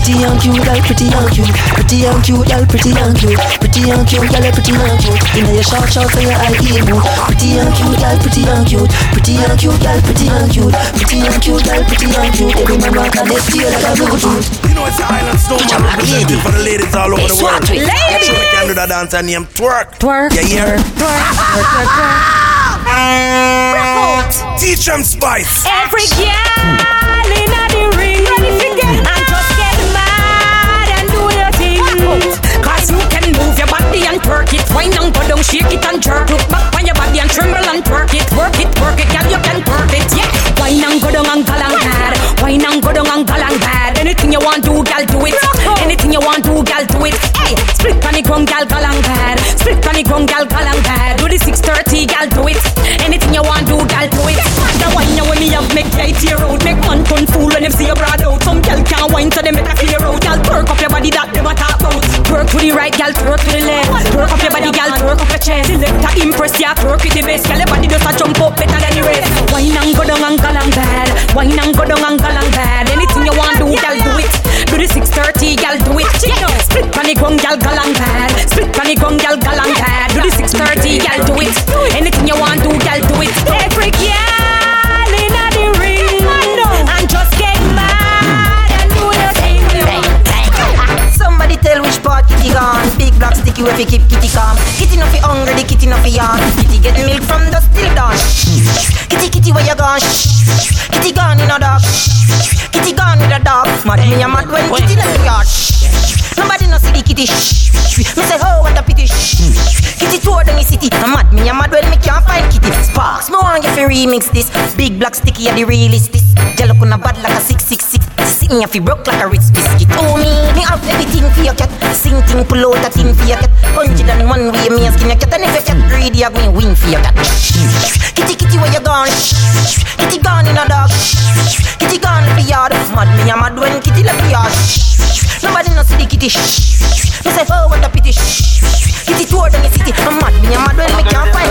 Pretty and cute, girl, pretty and cute. Pretty and cute, girl, pretty and cute. Pretty and cute, girl, pretty and cute. Inna your short shorts and your high heel boot. Pretty and cute, girl, pretty and cute. Pretty and cute, girl, pretty and cute. Pretty and cute, girl, pretty and cute. Every man want connect to you like a Bluetooth.
You know it's the island stone man representing for the ladies all over the world.
Ladies.
Sure can do that dance and name twerk.
Twerk.
Yeah, yeah.
Twerk. Twerk. Twerk. Twerk.
Teach them spice.
Every girl in the ring ready to get and just get mad and do your thing. Cause you can move your body and twerk it. Wine and go down, shake it and jerk. Look back on your body and tremble and twerk it. Work it, work it, girl, you can twerk it. Yeah. Wine and go down and galang bad. Wine and go down and galang bad. Anything you want to, girl, do it. Anything you want to, girl, do it. Hey, split on the ground, girl, galang bad. Split on the ground, girl, galang bad. Want to, do it. The wine now when me have make right here out. Make one ton fool when them see you broad out. Some girl can't wine so make a clear out. Girl, twerk up your body that them a talk about. Twerk to the right, girl, twerk to the left. Twerk up your body, girl, twerk up your chest. Select a impress, yeah, twerk with the best. Girl, your body just a jump up better than the rest. Wine and go down and galang bad. Wine and go down and galang bad. Anything you want do, girl, do it. Do the 630, gal, do it. Split panic gun, gal, galang pad. Split panic gun, gal, galang pad. Do the 630, gal, do it. Anything
fi keep kitty calm. Kitty no fi hungry, the kitty no fi yawn. Kitty get milk from the still dawn. Kitty kitty where you gone? Kitty gone in a dog Kitty gone with a dog Mad me a mad when kitty in the yard Nobody no see the kitty. Me say oh what a pity. Kitty tour down the city. I'm mad me a mad when me can't find kitty. Sparks me want you fi remix this. Big black sticky a the realest this Jello kuna bad like a 666 Sit me a fi broke like a Ritz biscuit. Oh me, me have everything for your cat. Sing thing, pull out a thing for your cat. Hundred and one way me a skin your cat. And if your cat greedy, have me win for your cat. Kitty kitty where you gone? Kitty gone in a dog. Kitty gone for yard. Mad me a mad when kitty left the yard. Nobody no see the kitty. Me say oh what a pity. Kitty down the city. I'm mad me a mad when me can't find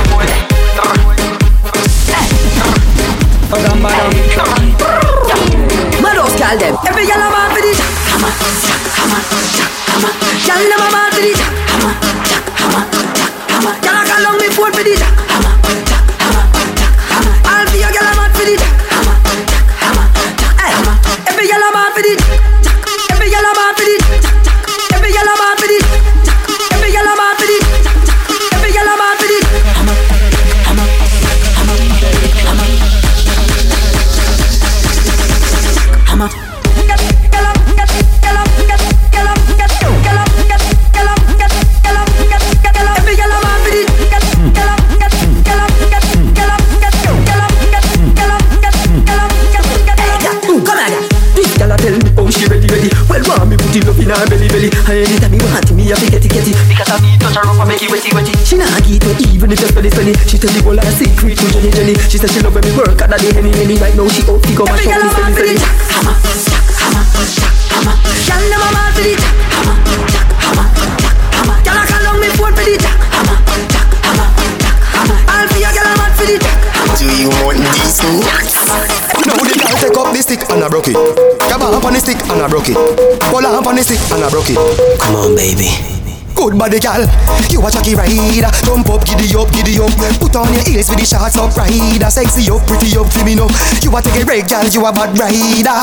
Mados call them. Every gyal a ball for the jack hammer, jack hammer, jack hammer. Ball for the jack hammer, jack hammer, jack on me phone for the jack belly belly. And anytime me want me, I fi get it get it. Because I me touch her up and make it wetty wetty. She nah give it even if you spell it spell it. She tell me all her secret to oh, Jenny Jenny. She said she love when me work and I the henny henny. Right now she out fi go and show me sell sell it. Hammer, jack, hammer, jack, hammer. Girl them a ball for the jack, hammer, jack, hammer, jack, hammer. Girl a call on me phone for the jack, hammer, jack, hammer, jack, hammer. All for your girl a mad for the jack, hammer.
Do you want these nuts?
The stick and I broke it. Grab on the stick and I broke it. Pull on the stick and I broke it.
Come on, baby.
Good body gal, you a jockey rider Jump up, giddy up, giddy up Put on your heels with the shots up rider Sexy up, pretty up, feeling up You a take a break gal, you a bad rider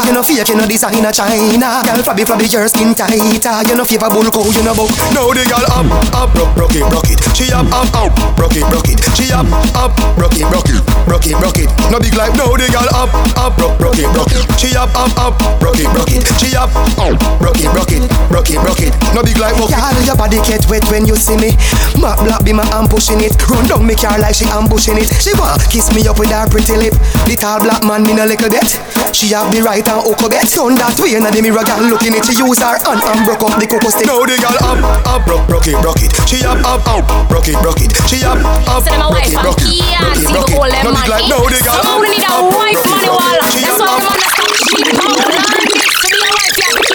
You no fake, you no designer China Gal flabby, flabby, your skin tighter You no favor bull cow, you no buck Now the gal up, up, broke, broke it, broke it She up, up, up, broke it, broke it She up, up, broke it, broke it Broke it, broke it No big life, now the gal up, up, broke, broke it, broke it She up, up, up, broke it, broke it She up, up, broke it, broke it Broke it, broke it No big life, Gal, your body get wet when you see me. My black be my arm pushing it. Run down me car like she ambushing it. She want kiss me up with her pretty lip. Little black man mean a little bit. She have the right and hook get. Turn that way and the mirror girl looking it. She use her hand and broke up the cocoa stick. Now the girl up, up, broke, broke it, broke it. She up, up, up, broke it, broke it. She up, up,
So them a
broke
wife
it,
and
broke it,
Kia,
broke it,
see
broke
the whole
it.
them
No big like now the girl
So
up,
we need a
up,
wife
broke
money
it,
wall.
She
That's
up,
why
up,
them wanna stop cheap out. Learn this to be a wife,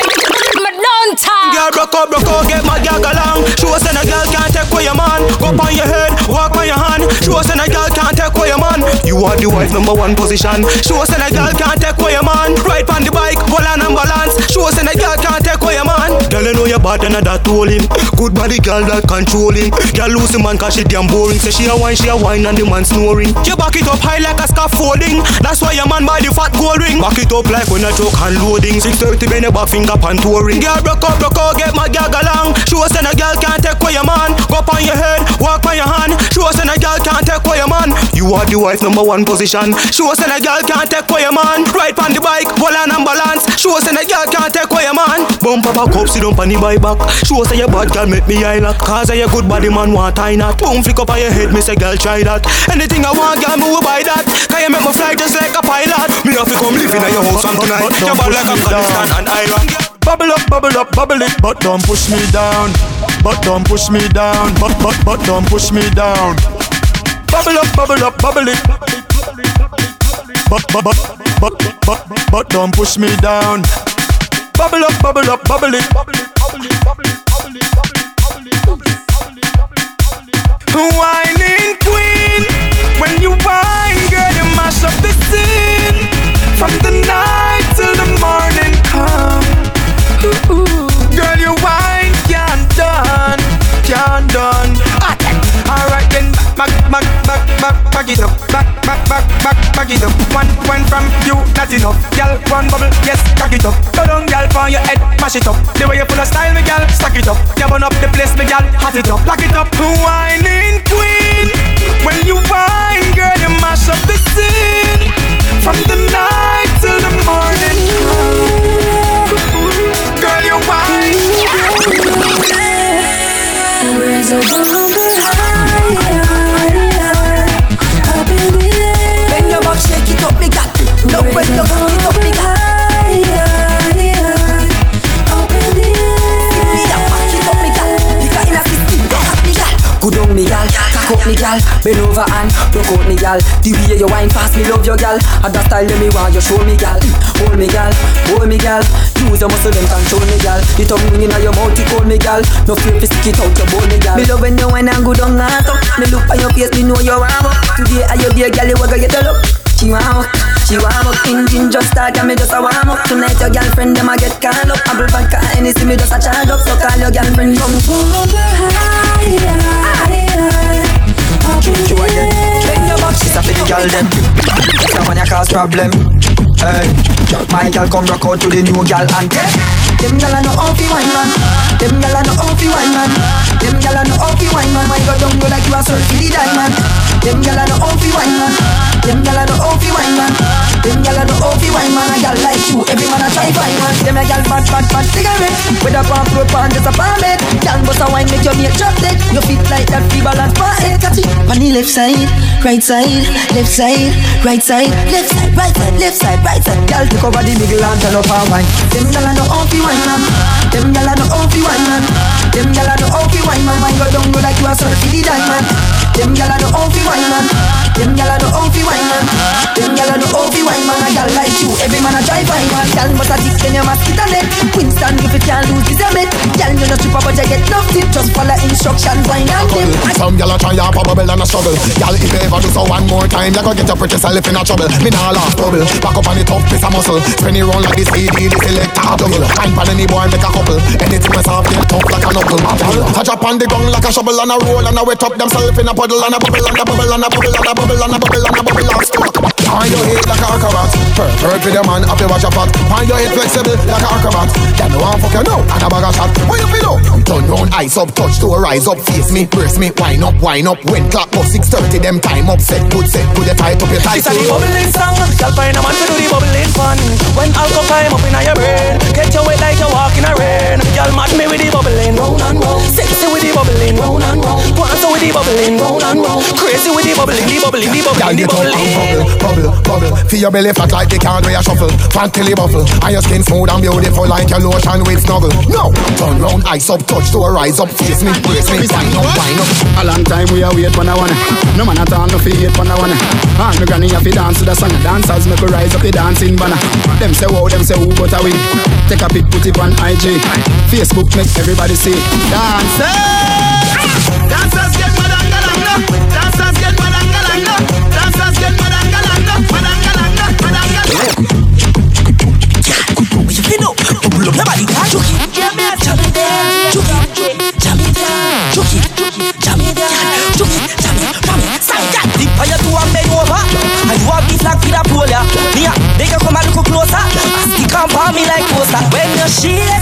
Girl, broke out, broke out, get my girl along. Show us and a girl can't take away your man. Go on your head, walk on your hand. Show us and a girl can't take away your man. You are the wife number one position. Show us and a girl can't take away your man. Ride on the bike, hold on and balance. Show us and a girl can't take away your man. Girl, you know you're bad and that him. Good body girl that controlling. Girl lose the man cause she damn boring. Say she a wine, she a wine and the man snoring. You back it up high like a scaffolding. That's why your man buy the fat gold ring. Back it up like when I choke hand loading. 630 bend your back finger pan touring. Girl, broke up, broke out, get my girl along. Show us and a girl can't take away your man. Go up on your head, walk on your hand. Show us and a girl can't take away your man. You are the wife number one position. Show us and a girl can't take away your man. Ride on the bike, hold on and balance. Show us and a girl can't take away your man. Bump up a cup, sit down on the bike back. Show us that your bad girl make me eye lock. Cause of your good body man want tie knot. Boom, flick up on your head, me say girl try that. Anything I want, girl, move by that. Cause you make me fly just like a pilot. Me have to come live in your house and tonight. You're bad like Afghanistan and Iran.
Bubble up, bubble up, bubble it, but don't push me down. But don't push me down. But but but don't push me down. Bubble up, bubble up, bubble it. But but but but but but don't push me down. Bubble up, bubble up, bubble it.
Whining queen, when you whine, girl, you mash up the scene. From the night Girl, you wine can't done, can't done. Ah, Alright then, back, back, back, back, back it up, back, back, back, back, back it up. One, one from you, not enough. Girl, one bubble, yes, cock it up. Go down, girl, on your head, mash it up. The way you pull a style, me girl, stack it up. You burn up the place, me girl, hot it up, lock it up. Whining queen, when you whine, girl, you mash up the scene from the night.
Raise
gal Bend over and broke out me gal. The way you wine fast, me love your gal. And that style me want you show me gal. Hold me gal, hold me gal. Use your muscle and control me gal. The tongue ring in your mouth, you call me gal. No fear to stick it out your bone me gal. Me love when you wine and good on that Me look on your face, me know you want up. Today are you there gal, you gonna get a look she want up, she want up. Engine just start and me just a warm up. Tonight your girlfriend them a get called up. Apple vodka Hennessy me just a charge up. So call your girlfriend come
You your when you cause problem. Hey, my girl come rock out to the new girl and
Them gyal a no off wine man. Them gyal a no off wine man. Them gyal a no off wine man. Why go down you like you a surf the diamond? Them gyal a no off wine man. Them gyal a no off wine man. Them gyal a no off wine man. A gyal like you, every man a try find man. Them a gyal bad bad bad cigarette. With a pump rope and just a palm bed. Gyal bust a wine make your mate drop dead. You fit like that feeble and far head. Catch it on the left side, right side, left side, right side, left side, right side, left side, right side. Gyal take over the middle and turn up her wine. Them gyal a no off wine man. Them gyal a no off wine man. Them gyal a no off wine man. Why go down you like you a surf the diamond? Them gyal a no off wine man. Them gyal a no off wine man. Them gyal a no off wine man. A gyal like you, every man a try find man. Gyal must a tip then you must get a net. Winston if you can't lose this a bet. Gyal you no strip but you get no tip. Just follow instructions, wine and them.
Some gyal a try up a bubble and a struggle. Gyal if ever do so one more time, you go get your pretty self in a trouble. Me nah last bubble. Back up on the top piece of muscle. Spin it round like this CD, this selector double. Time for any boy make a couple. Anything soft get tough like a knuckle. I drop on the gong like a shovel and a roll and a wet up themself in a puddle and a bubble and a bubble and a bubble and a bubble and a bubble and a bubble and stuck. On your head like a acrobat. Perfect with your man, up your watch your pot. On your head flexible like a acrobat. Then one fuck you now and a bag of shot. What you feel up? Turn round, eyes up, touch to rise up, face me, brace me, wind up, wind up. When clock up 6:30, them time up, set good, set good, you tight up your tight.
It's a the bubbling song Girl find a man to do the bubbling fun When alcohol climb up in your brain Get you wet like you walk in a rain Girl match me with the bubbling round and round Sexy with the bubbling round and round Dance with the bubbling round and round Crazy with the bubbling, the bubbling, the bubbling, the bubbling
Bubble, bubble, bubble. feel your belly flat like the card where you shuffle. Fat till you buffle, and your skin smooth and beautiful like your lotion with snuggle. No, turn round, eyes up, touch to rise up, face me, brace me, wind up, wind up.
A long time we are wait for no one. No man at all, no fi hate for no one. And me granny have to dance to the song. Dancers make we rise up the dancing banner. Them say wow, them say who, but I win. Take a pic, put it on IG. Facebook make everybody see. Dancers, dancers get madangalanga.
When you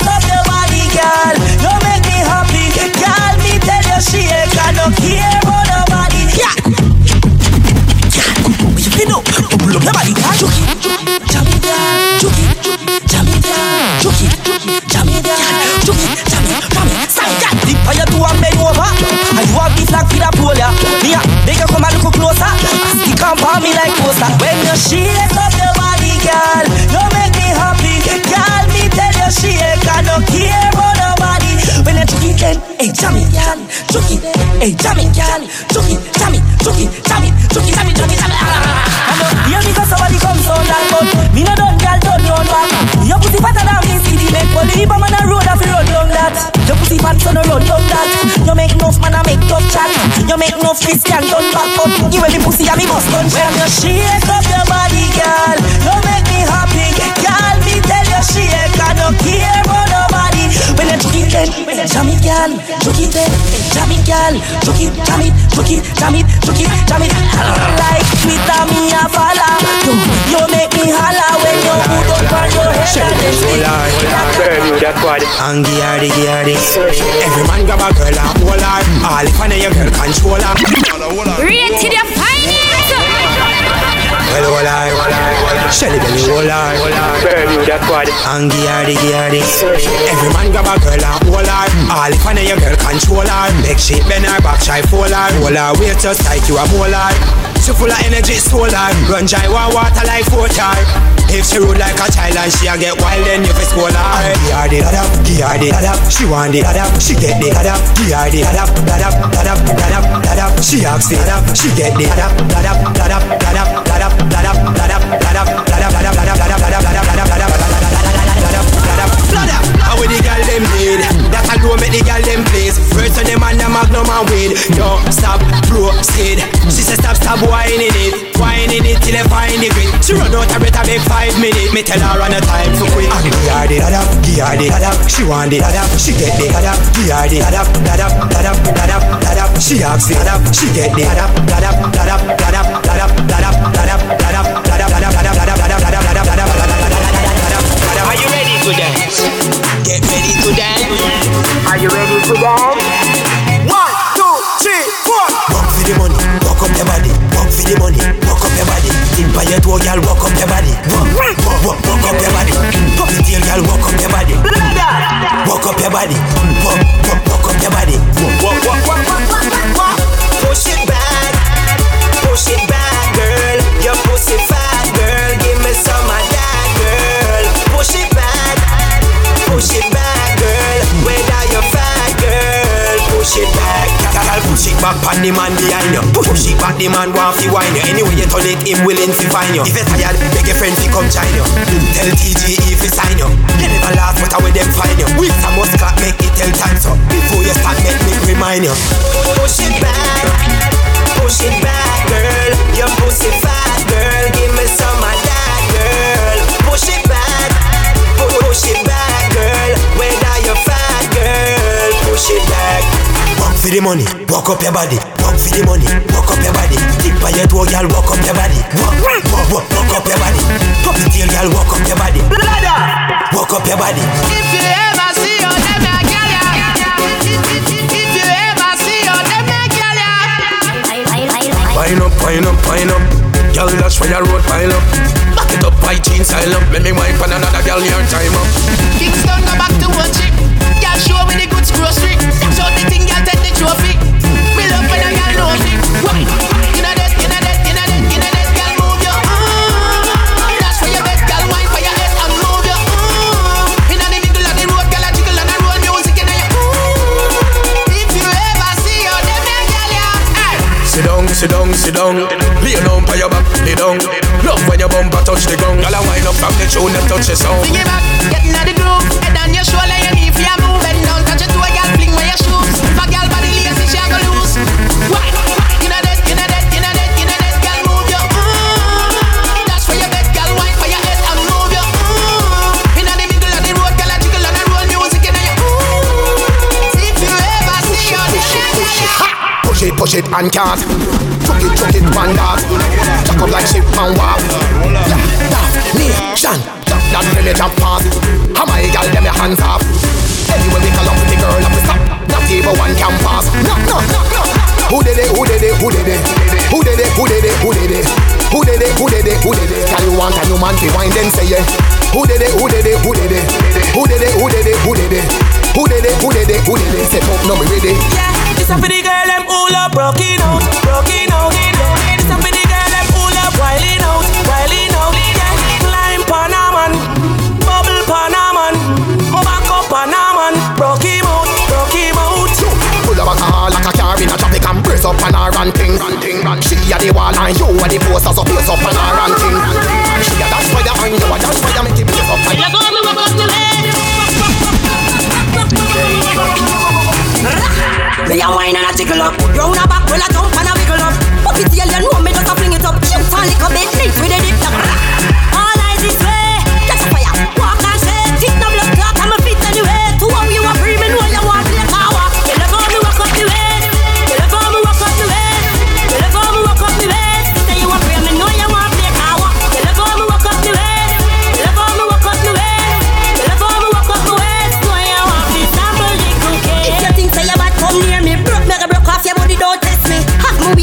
up your body, girl, you make me happy, girl. Shake, I don't care about body, for to a bend over, and a, they come a little closer, for me like poster. When you shake up your body, girl, you make me happy, girl. Me tell you shake, I don't care nobody. When you chuck it, then, hey, jam it, chuck it, hey, jam it, chuck it, jam it, chuck it, jam it, chuck it, jam it, jam it, jam it. I know, hear me 'cause somebody comes on that, but me no done, girl, done your back. Your pussy fatter than me, see the make body, but man a road off run down that. Your pussy fat, so no run down that. You make enough man a make tough chat. You make enough can turn back, but you every pussy a me must When you shake up your body, girl, you make me happy, girl. Me tell you shake, I don't care. When you juke it then, jam it, girl. Juke it then, jam it, girl. Juke it, jam it, juke it, jam it, juke it, jam it. Like Twitter, me a follow. You, you make me holla when you put up on your head and then spit.
Angie hardy, hardy. Every man grab a girl and hold her. All if I know your girl control her.
Rated your finest.
Well, hold her, hold her, hold her. Shelly belly, hold her, hold her. Angie hardy, hardy. Every man grab a girl and hold her. All if I know your girl control her. Make she bend her back, try fold her. Hold her weight just like you a molar. She full of energy, solar. Run dry one water like water. If she rude like a child and she a get wild, then you fi scold her. Give her the da give her the da She want the da she get the da Give her the da da da da da She ask the da she get the da da da da da da da da da That alone make the girl them please First on them and the magnum and weed Don't stop, proceed She say stop, stop whining it Whining it till they find the grit She run out a better make five minutes Me tell her on the time for quick And give her the da give her the da She want the da she get the da Give her the da da da da da She ask the da she get the da da da da da da
Are you ready to dance?
Get ready to dance.
Are you ready to dance?
One, two, three, four. Walk for the money, walk up your body. Walk for the money, walk up your body. Tip by your toe, girl, walk up your body. Walk, walk, walk, walk up your body. Pop the tail, girl, walk up your body. Walk up your body. Walk, walk, walk up your body. Walk, walk, walk, walk, walk, walk, walk. Push it back, push it back, girl. Your pussy fat, girl. Give me some of that, girl. Push it back, push it back, push it back. Girl, push it back on the man behind you. Push it back, the man want fi wine you. Anyway you turn it, him willing to find you. If you tired, beg your friend fi come join you. Tell TGE fi sign you. You never last, but how will them find you? With some must clap, make it tell time so. Before you start, make me remind you. Up your body. Walk for the money, walk up your body. Tip by your toe, girl, walk up your body. Walk, walk, walk, walk up your body. Pop the tail, girl, walk up your body. Walk up your body.
If you ever see your them a girl ya. If you ever see your them a girl ya.
Pine up, pine up, pine up. Girl, that's where your road pile up. Back it up, white jeans style up. Make me wipe on another girl, your time up.
Kingston go back to one chick. Girl show me the goods grocery. Show the thing, girl take the trophy.
Sit down, sit down, sit down. Lay down by your back, lay down. Love when your bumper touch the ground. Girl, I wind up from the tune and touch the sound.
Bring it back, get inna the groove.
Push it, and can't. Chuck it, chuck it, one dance. Chuck up like ship and walk. Yeah, yeah, nation. That, that village of pass. How my gal them your hands off. Anyway we call up with the girl up the stop. Not even one can pass. No, no, no, no. Who did it? Who did it? Who did it? Who did it? Who did it? Who did it? Who did it? Who did it? Who did it? Can you want a new man to wine then say yeah? Who did it? Who did it? Who did it? Who did it? Who did it? Who did it? Who did it? Who did it? Who did it? Set up, no me ready.
This
on her ranting. She a the wall and you a the poster so place up on her ranting. She a dash fire and you a dash fire make it blaze up. and-
Me a wine and a tickle up. Round a back, well a jump and a wiggle up. Up it tail, you know me just a fling it up. Shoot a little bit, neat with a dip up. All eyes this way, catch a fire, walk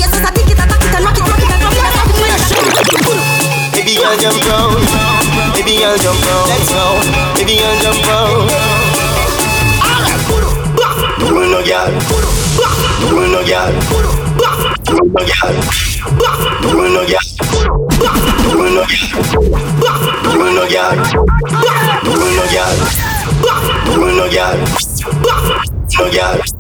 it.
Baby girl jump round, baby girl jump round, let's go. Baby girl jump round. No no girl, no girl, no no girl, no no girl, no no girl, no no girl. Rule no girl. Rule no girl. No girl.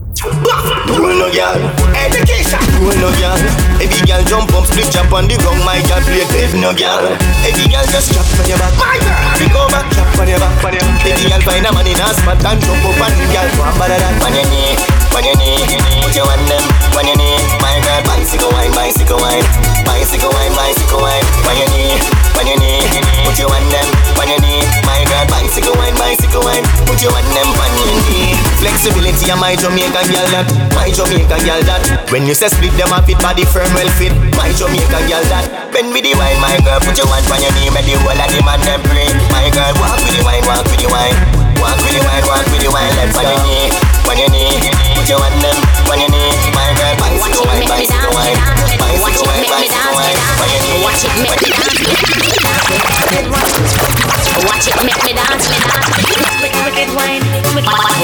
Rule no girl. Education. Rule no girl. Every girl jump up, split jump on the ground. My girl play clip. No girl. Every girl just chop on your back. My girl. Pick over, chop on your back. Every girl find a man in a spot and jump up and the girl one better than on your knee. On your knee. Put your hand them on your knee. My girl bicycle wine, bicycle wine, bicycle wine, bicycle wine. On your knee. On your knee. Put your hand them on your knee. My girl bicycle wine, bicycle wine. Put your hand them on your knee. Flexibility of my Jamaican girl that, my Jamaican girl that. When you say split them up, it body firm well fit. My Jamaican girl that. Bend with the wine, my girl. Put your hand on your knee, make the whole of the man them pray. My girl, walk with the wine, walk with the wine. Walk with the wine, walk with the wine. Let's on your knee, on your knee. Put your hand them on your knee. My Watch it, make me
dance. Me dance, me dance.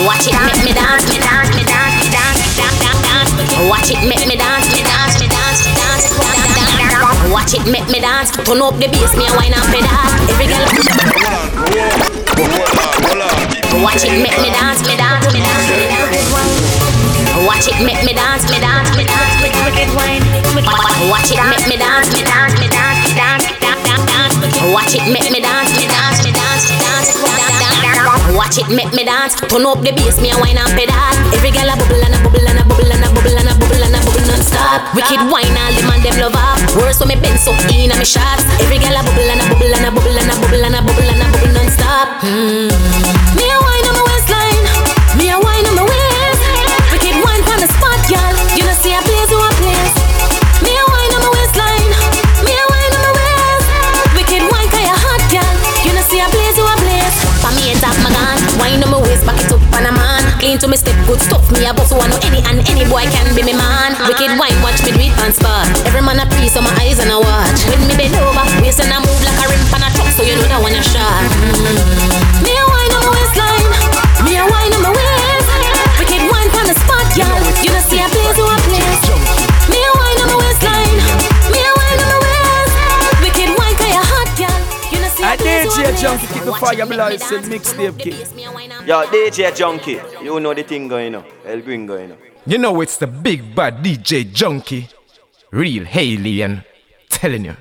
Watch it, make me dance, me dance, me dance, dance, dance, dance. Watch it, make me dance, me dance, me dance, dance, dance. Dance. Watch it, make me dance. Turn up the bass, me a wine and pedal. Every girl. Watch it, make me dance, me dance, me dance, me dance. Watch it, make me dance, me dance, me dance, wicked, wicked wine. Watch it, make me dance, me dance, me dance, dance, dance, dance, dance. Watch it, make me dance, me dance. me dance, me dance, dance. Watch it, make me dance. Turn up the bass, me a wine and pedal. Every girl a bubble and a bubble and a bubble and a bubble and a bubble and a bubble non-stop. Wicked wine, all them and them love up. Worse so me bend so in a me shots. Every girl a bubble and a bubble and a bubble and a bubble and a bubble and a bubble non-stop. Mm. Me a wine on my to me step, good stuff. Me a boss. I so I know any and any boy can be me man. Wicked wine, watch me do it on spot. Every man a pre, so my eyes and a watch. When me bend over, waist and I move like a rim pan a truck, so you know that one a shot. Mm. Me a wine on my waistline. Me a wine on my waist. Wicked wine on the spot, y'all. You know see a place who. Me a wine on my waistline. Me a wine on my waist. Wicked wine 'cause you hot, y'all. You know see a place who a
DJ Junky, keep the fire below, it's a mixtape kid.
Yo, DJ Junky, you know the thing going on. El Green going on.
You know it's the big bad DJ Junky. Real alien. Telling you.